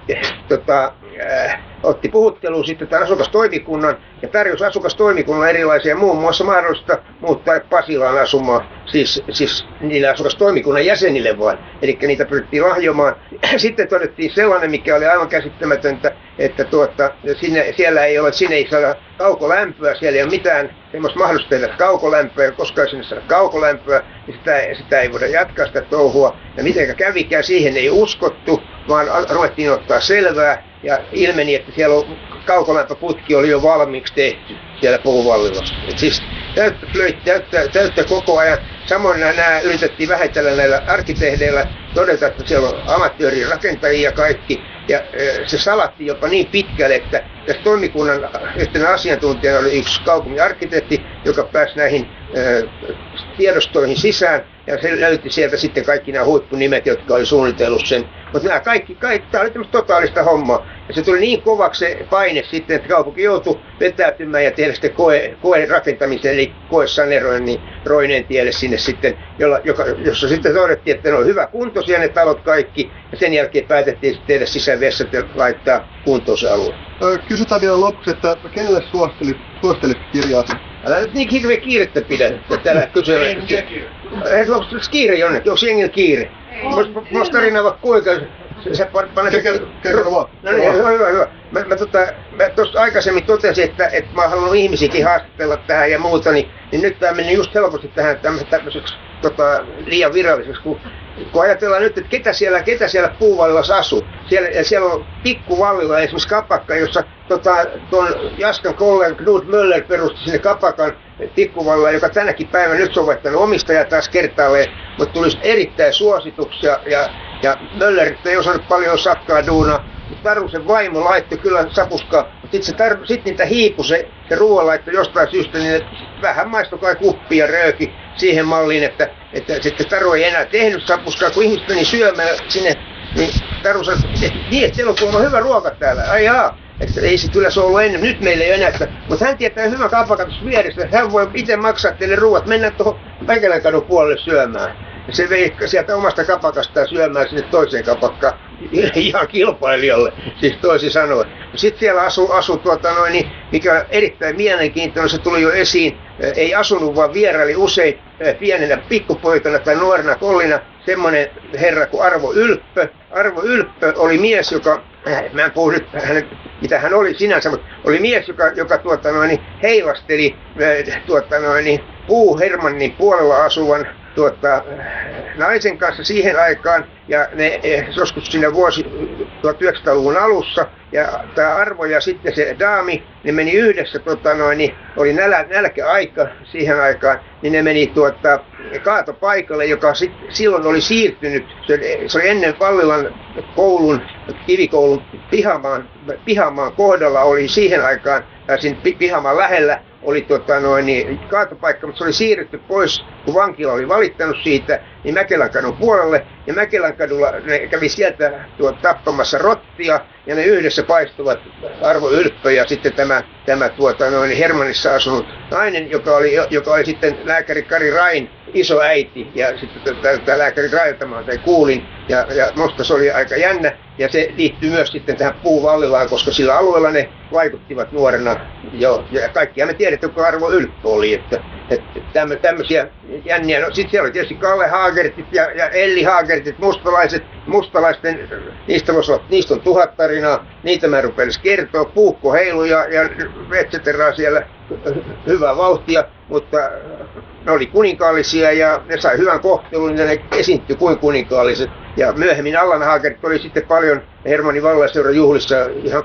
Speaker 9: tota, ää, otti puhutteluun sitten tämän asukastoimikunnan ja tarjosi asukastoimikunnan erilaisia muun muassa mahdollista muuttaa Pasilaan asumaan, siis, siis niille asukastoimikunnan jäsenille vain. Eli niitä pyrittiin lahjomaan. Sitten todettiin sellainen, mikä oli aivan käsittämätöntä, että tuota, sinne, siellä ei ole, sinne ei saada kaukolämpöä, siellä ei ole mitään semmoista mahdollista tehdä kaukolämpöä, koska ei sinne saada kaukolämpöä, niin sitä, sitä ei voida jatkaa sitä touhua. Ja miten kävikään, siihen ei uskottu, vaan ruvettiin ottaa selvää ja ilmeni, että siellä on kaukolämpöputki oli jo valmiiksi tehty siellä puuvallilla. Et siis täyttä, täyttä, täyttä koko ajan. Samoin nämä yritettiin vähätellä näillä arkkitehdeillä, todeta, että siellä on amatöörin rakentajia kaikki. Ja se salatti jopa niin pitkälle, että tässä toimikunnan yhtenä asiantuntijana oli yksi kaupungin arkkitehti, joka pääsi näihin tiedostoihin sisään ja se löyti sieltä sitten kaikki nämä huippunimet, jotka oli suunnitellut sen. Mutta nämä kaikki, kaikki tämä oli tämmöistä totaalista hommaa. Ja se tuli niin kovaksi se paine sitten, että kaupunki joutui vetäytymään ja tehdä sitten koe, koe rakentamisen, eli koesaneroinnin niin roineen tielle sinne sitten, jolla, joka, jossa sitten todettiin, että ne on hyvä kuntoisia ne talot kaikki, ja sen jälkeen päätettiin tehdä sisävessat ja laittaa kuntoon se alue.
Speaker 8: Kysytään vielä lopuksi, että kenelle suosittelit, suosittelit kirjaa?
Speaker 9: Älä nyt niin hirveä kiirettä pidä, että täällä kysyä. Onko kiire jonnekin? Onko jengillä kiire? Musta tarina vaikka kuinka Sä panet...
Speaker 8: Kerro vaan.
Speaker 9: No niin, hyvä, hyvä, hyvä. Mä, mä, tota, mä tuossa aikaisemmin totesin, että, että mä haluan ihmisiäkin haastatella tähän ja muuta, niin, niin nyt tämä meni just helposti tähän tämmöiseksi tota, liian viralliseksi, kun, kun ajatellaan nyt, että ketä siellä, ketä siellä puuvallilla asuu. Siellä, siellä on pikkuvallilla esimerkiksi kapakka, jossa tota, tuon Jaskan kollega Knut Möller perusti sinne kapakan pikkuvallilla, joka tänäkin päivänä nyt sovettanut omistaja taas kertaalleen, mutta tulisi erittäin suosituksia ja ja Möller ei osannut paljon sakkaa duunaa. Tarusen vaimo laittoi kyllä sapuskaa, mutta sitten se tar- sit niitä hiipu se, se ruoanlaitto jostain syystä, niin vähän maistoi kai kuppi ja rööki siihen malliin, että, että sitten Taru ei enää tehnyt sapuskaa, kun ihmiset meni syömään sinne, niin Taru sanoi, että niin, että siellä on hyvä ruoka täällä. Ai jaa, että ei se kyllä se ollut ennen, nyt meillä ei ole enää. Mutta hän tietää hyvän kapakatus vieressä, hän voi itse maksaa teille ruoat, mennä tuohon Mäkelän puolelle syömään se vei sieltä omasta kapakastaan syömään sinne toiseen kapakkaan ihan kilpailijalle, siis toisin sanoen. Sitten siellä asuu, asu tuota noin, niin, mikä on erittäin mielenkiintoinen, se tuli jo esiin, ei asunut vaan vieraili usein pienenä pikkupoikana tai nuorena kollina semmoinen herra kuin Arvo Ylppö. Arvo Ylppö oli mies, joka, äh, mä en puhu nyt hänen, mitä hän oli sinänsä, mutta oli mies, joka, joka tuota noin, heilasteli tuota noin, Puu Hermannin puolella asuvan tuota, naisen kanssa siihen aikaan ja ne eh, joskus siinä vuosi 1900-luvun alussa ja tämä Arvo ja sitten se daami, ne meni yhdessä, tota noin, niin oli nälä, nälkäaika siihen aikaan, niin ne meni tuota, kaatopaikalle, joka sit, silloin oli siirtynyt, se se oli ennen Vallilan koulun, kivikoulun pihamaan, pihamaan kohdalla oli siihen aikaan, siinä pihamaan lähellä, oli tota noin, niin, kaatopaikka, mutta se oli siirretty pois, kun vankila oli valittanut siitä, niin Mäkelän kadun puolelle. Ja Mäkelän kadulla ne kävi sieltä tuo, tappamassa rottia, ja ne yhdessä paistuvat Arvo Ylppö ja sitten tämä, tämä tuota, noin, Hermannissa asunut nainen, joka oli, joka oli sitten lääkäri Kari Rain iso äiti. Ja sitten tämä lääkäri Railta mä kuulin, ja, ja musta se oli aika jännä. Ja se liittyy myös sitten tähän puuvallilaan, koska sillä alueella ne vaikuttivat nuorena jo. Ja kaikkihan me tiedetään, kuka Arvo Ylppö oli. Että, että tämmöisiä jänniä. No sitten siellä oli tietysti Kalle Haagertit ja, ja Elli Haagertit, mustalaiset. Mustalaisten, niistä, voisi olla, niistä on tuhat tarinaa. Niitä mä rupesin kertoa. Puukko heilu ja, ja et cetera siellä hyvää vauhtia, mutta ne oli kuninkaallisia ja ne sai hyvän kohtelun ja ne esiintyi kuin kuninkaalliset. Ja myöhemmin Allan Haagerit oli sitten paljon Hermannin vallaiseuran juhlissa ihan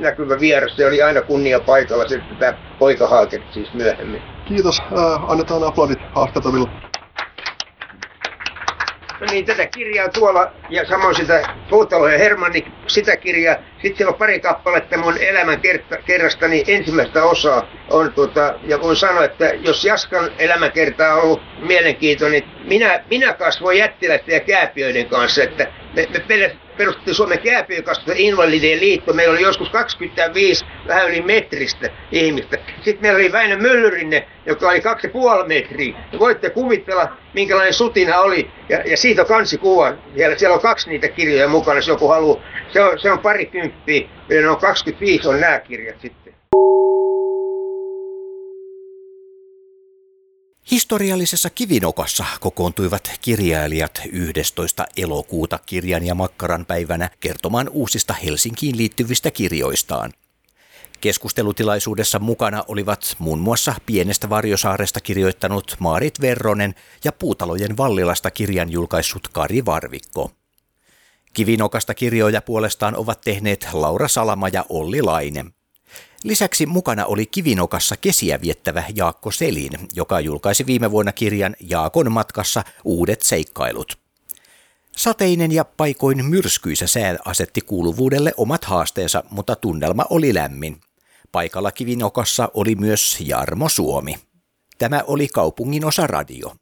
Speaker 9: näkyvä vieressä. Se oli aina kunnia paikalla, se tämä poika Haagerit siis myöhemmin.
Speaker 8: Kiitos. Äh, annetaan aplodit haastataville.
Speaker 9: Niin, tätä kirjaa tuolla ja samoin sitä Puutalo ja Hermanni, sitä kirjaa. Sitten siellä on pari kappaletta mun elämän kerrastani ensimmäistä osaa on tuota, ja voin sanoa, että jos Jaskan elämänkerta on ollut mielenkiintoinen, niin minä, minä kasvoin jättiläisten ja kääpiöiden kanssa, että me, me perustettiin Suomen kääpiökasvatus invalidien liitto. Meillä oli joskus 25 vähän yli metristä ihmistä. Sitten meillä oli Väinö Myllyrinne, joka oli 2,5 metriä. Ja voitte kuvitella, minkälainen sutina oli. Ja, ja siitä on kansikuva. Siellä, siellä on kaksi niitä kirjoja mukana, jos joku haluaa. Se on, se on parikymppiä. Ja on 25 on nämä kirjat sitten.
Speaker 1: Historiallisessa kivinokassa kokoontuivat kirjailijat 11. elokuuta kirjan ja makkaran päivänä kertomaan uusista Helsinkiin liittyvistä kirjoistaan. Keskustelutilaisuudessa mukana olivat muun muassa Pienestä Varjosaaresta kirjoittanut Maarit Verronen ja Puutalojen Vallilasta kirjan julkaissut Kari Varvikko. Kivinokasta kirjoja puolestaan ovat tehneet Laura Salama ja Olli Laine. Lisäksi mukana oli Kivinokassa kesiä viettävä Jaakko Selin, joka julkaisi viime vuonna kirjan Jaakon matkassa uudet seikkailut. Sateinen ja paikoin myrskyisä sää asetti kuuluvuudelle omat haasteensa, mutta tunnelma oli lämmin. Paikalla Kivinokassa oli myös Jarmo Suomi. Tämä oli kaupungin osa radio.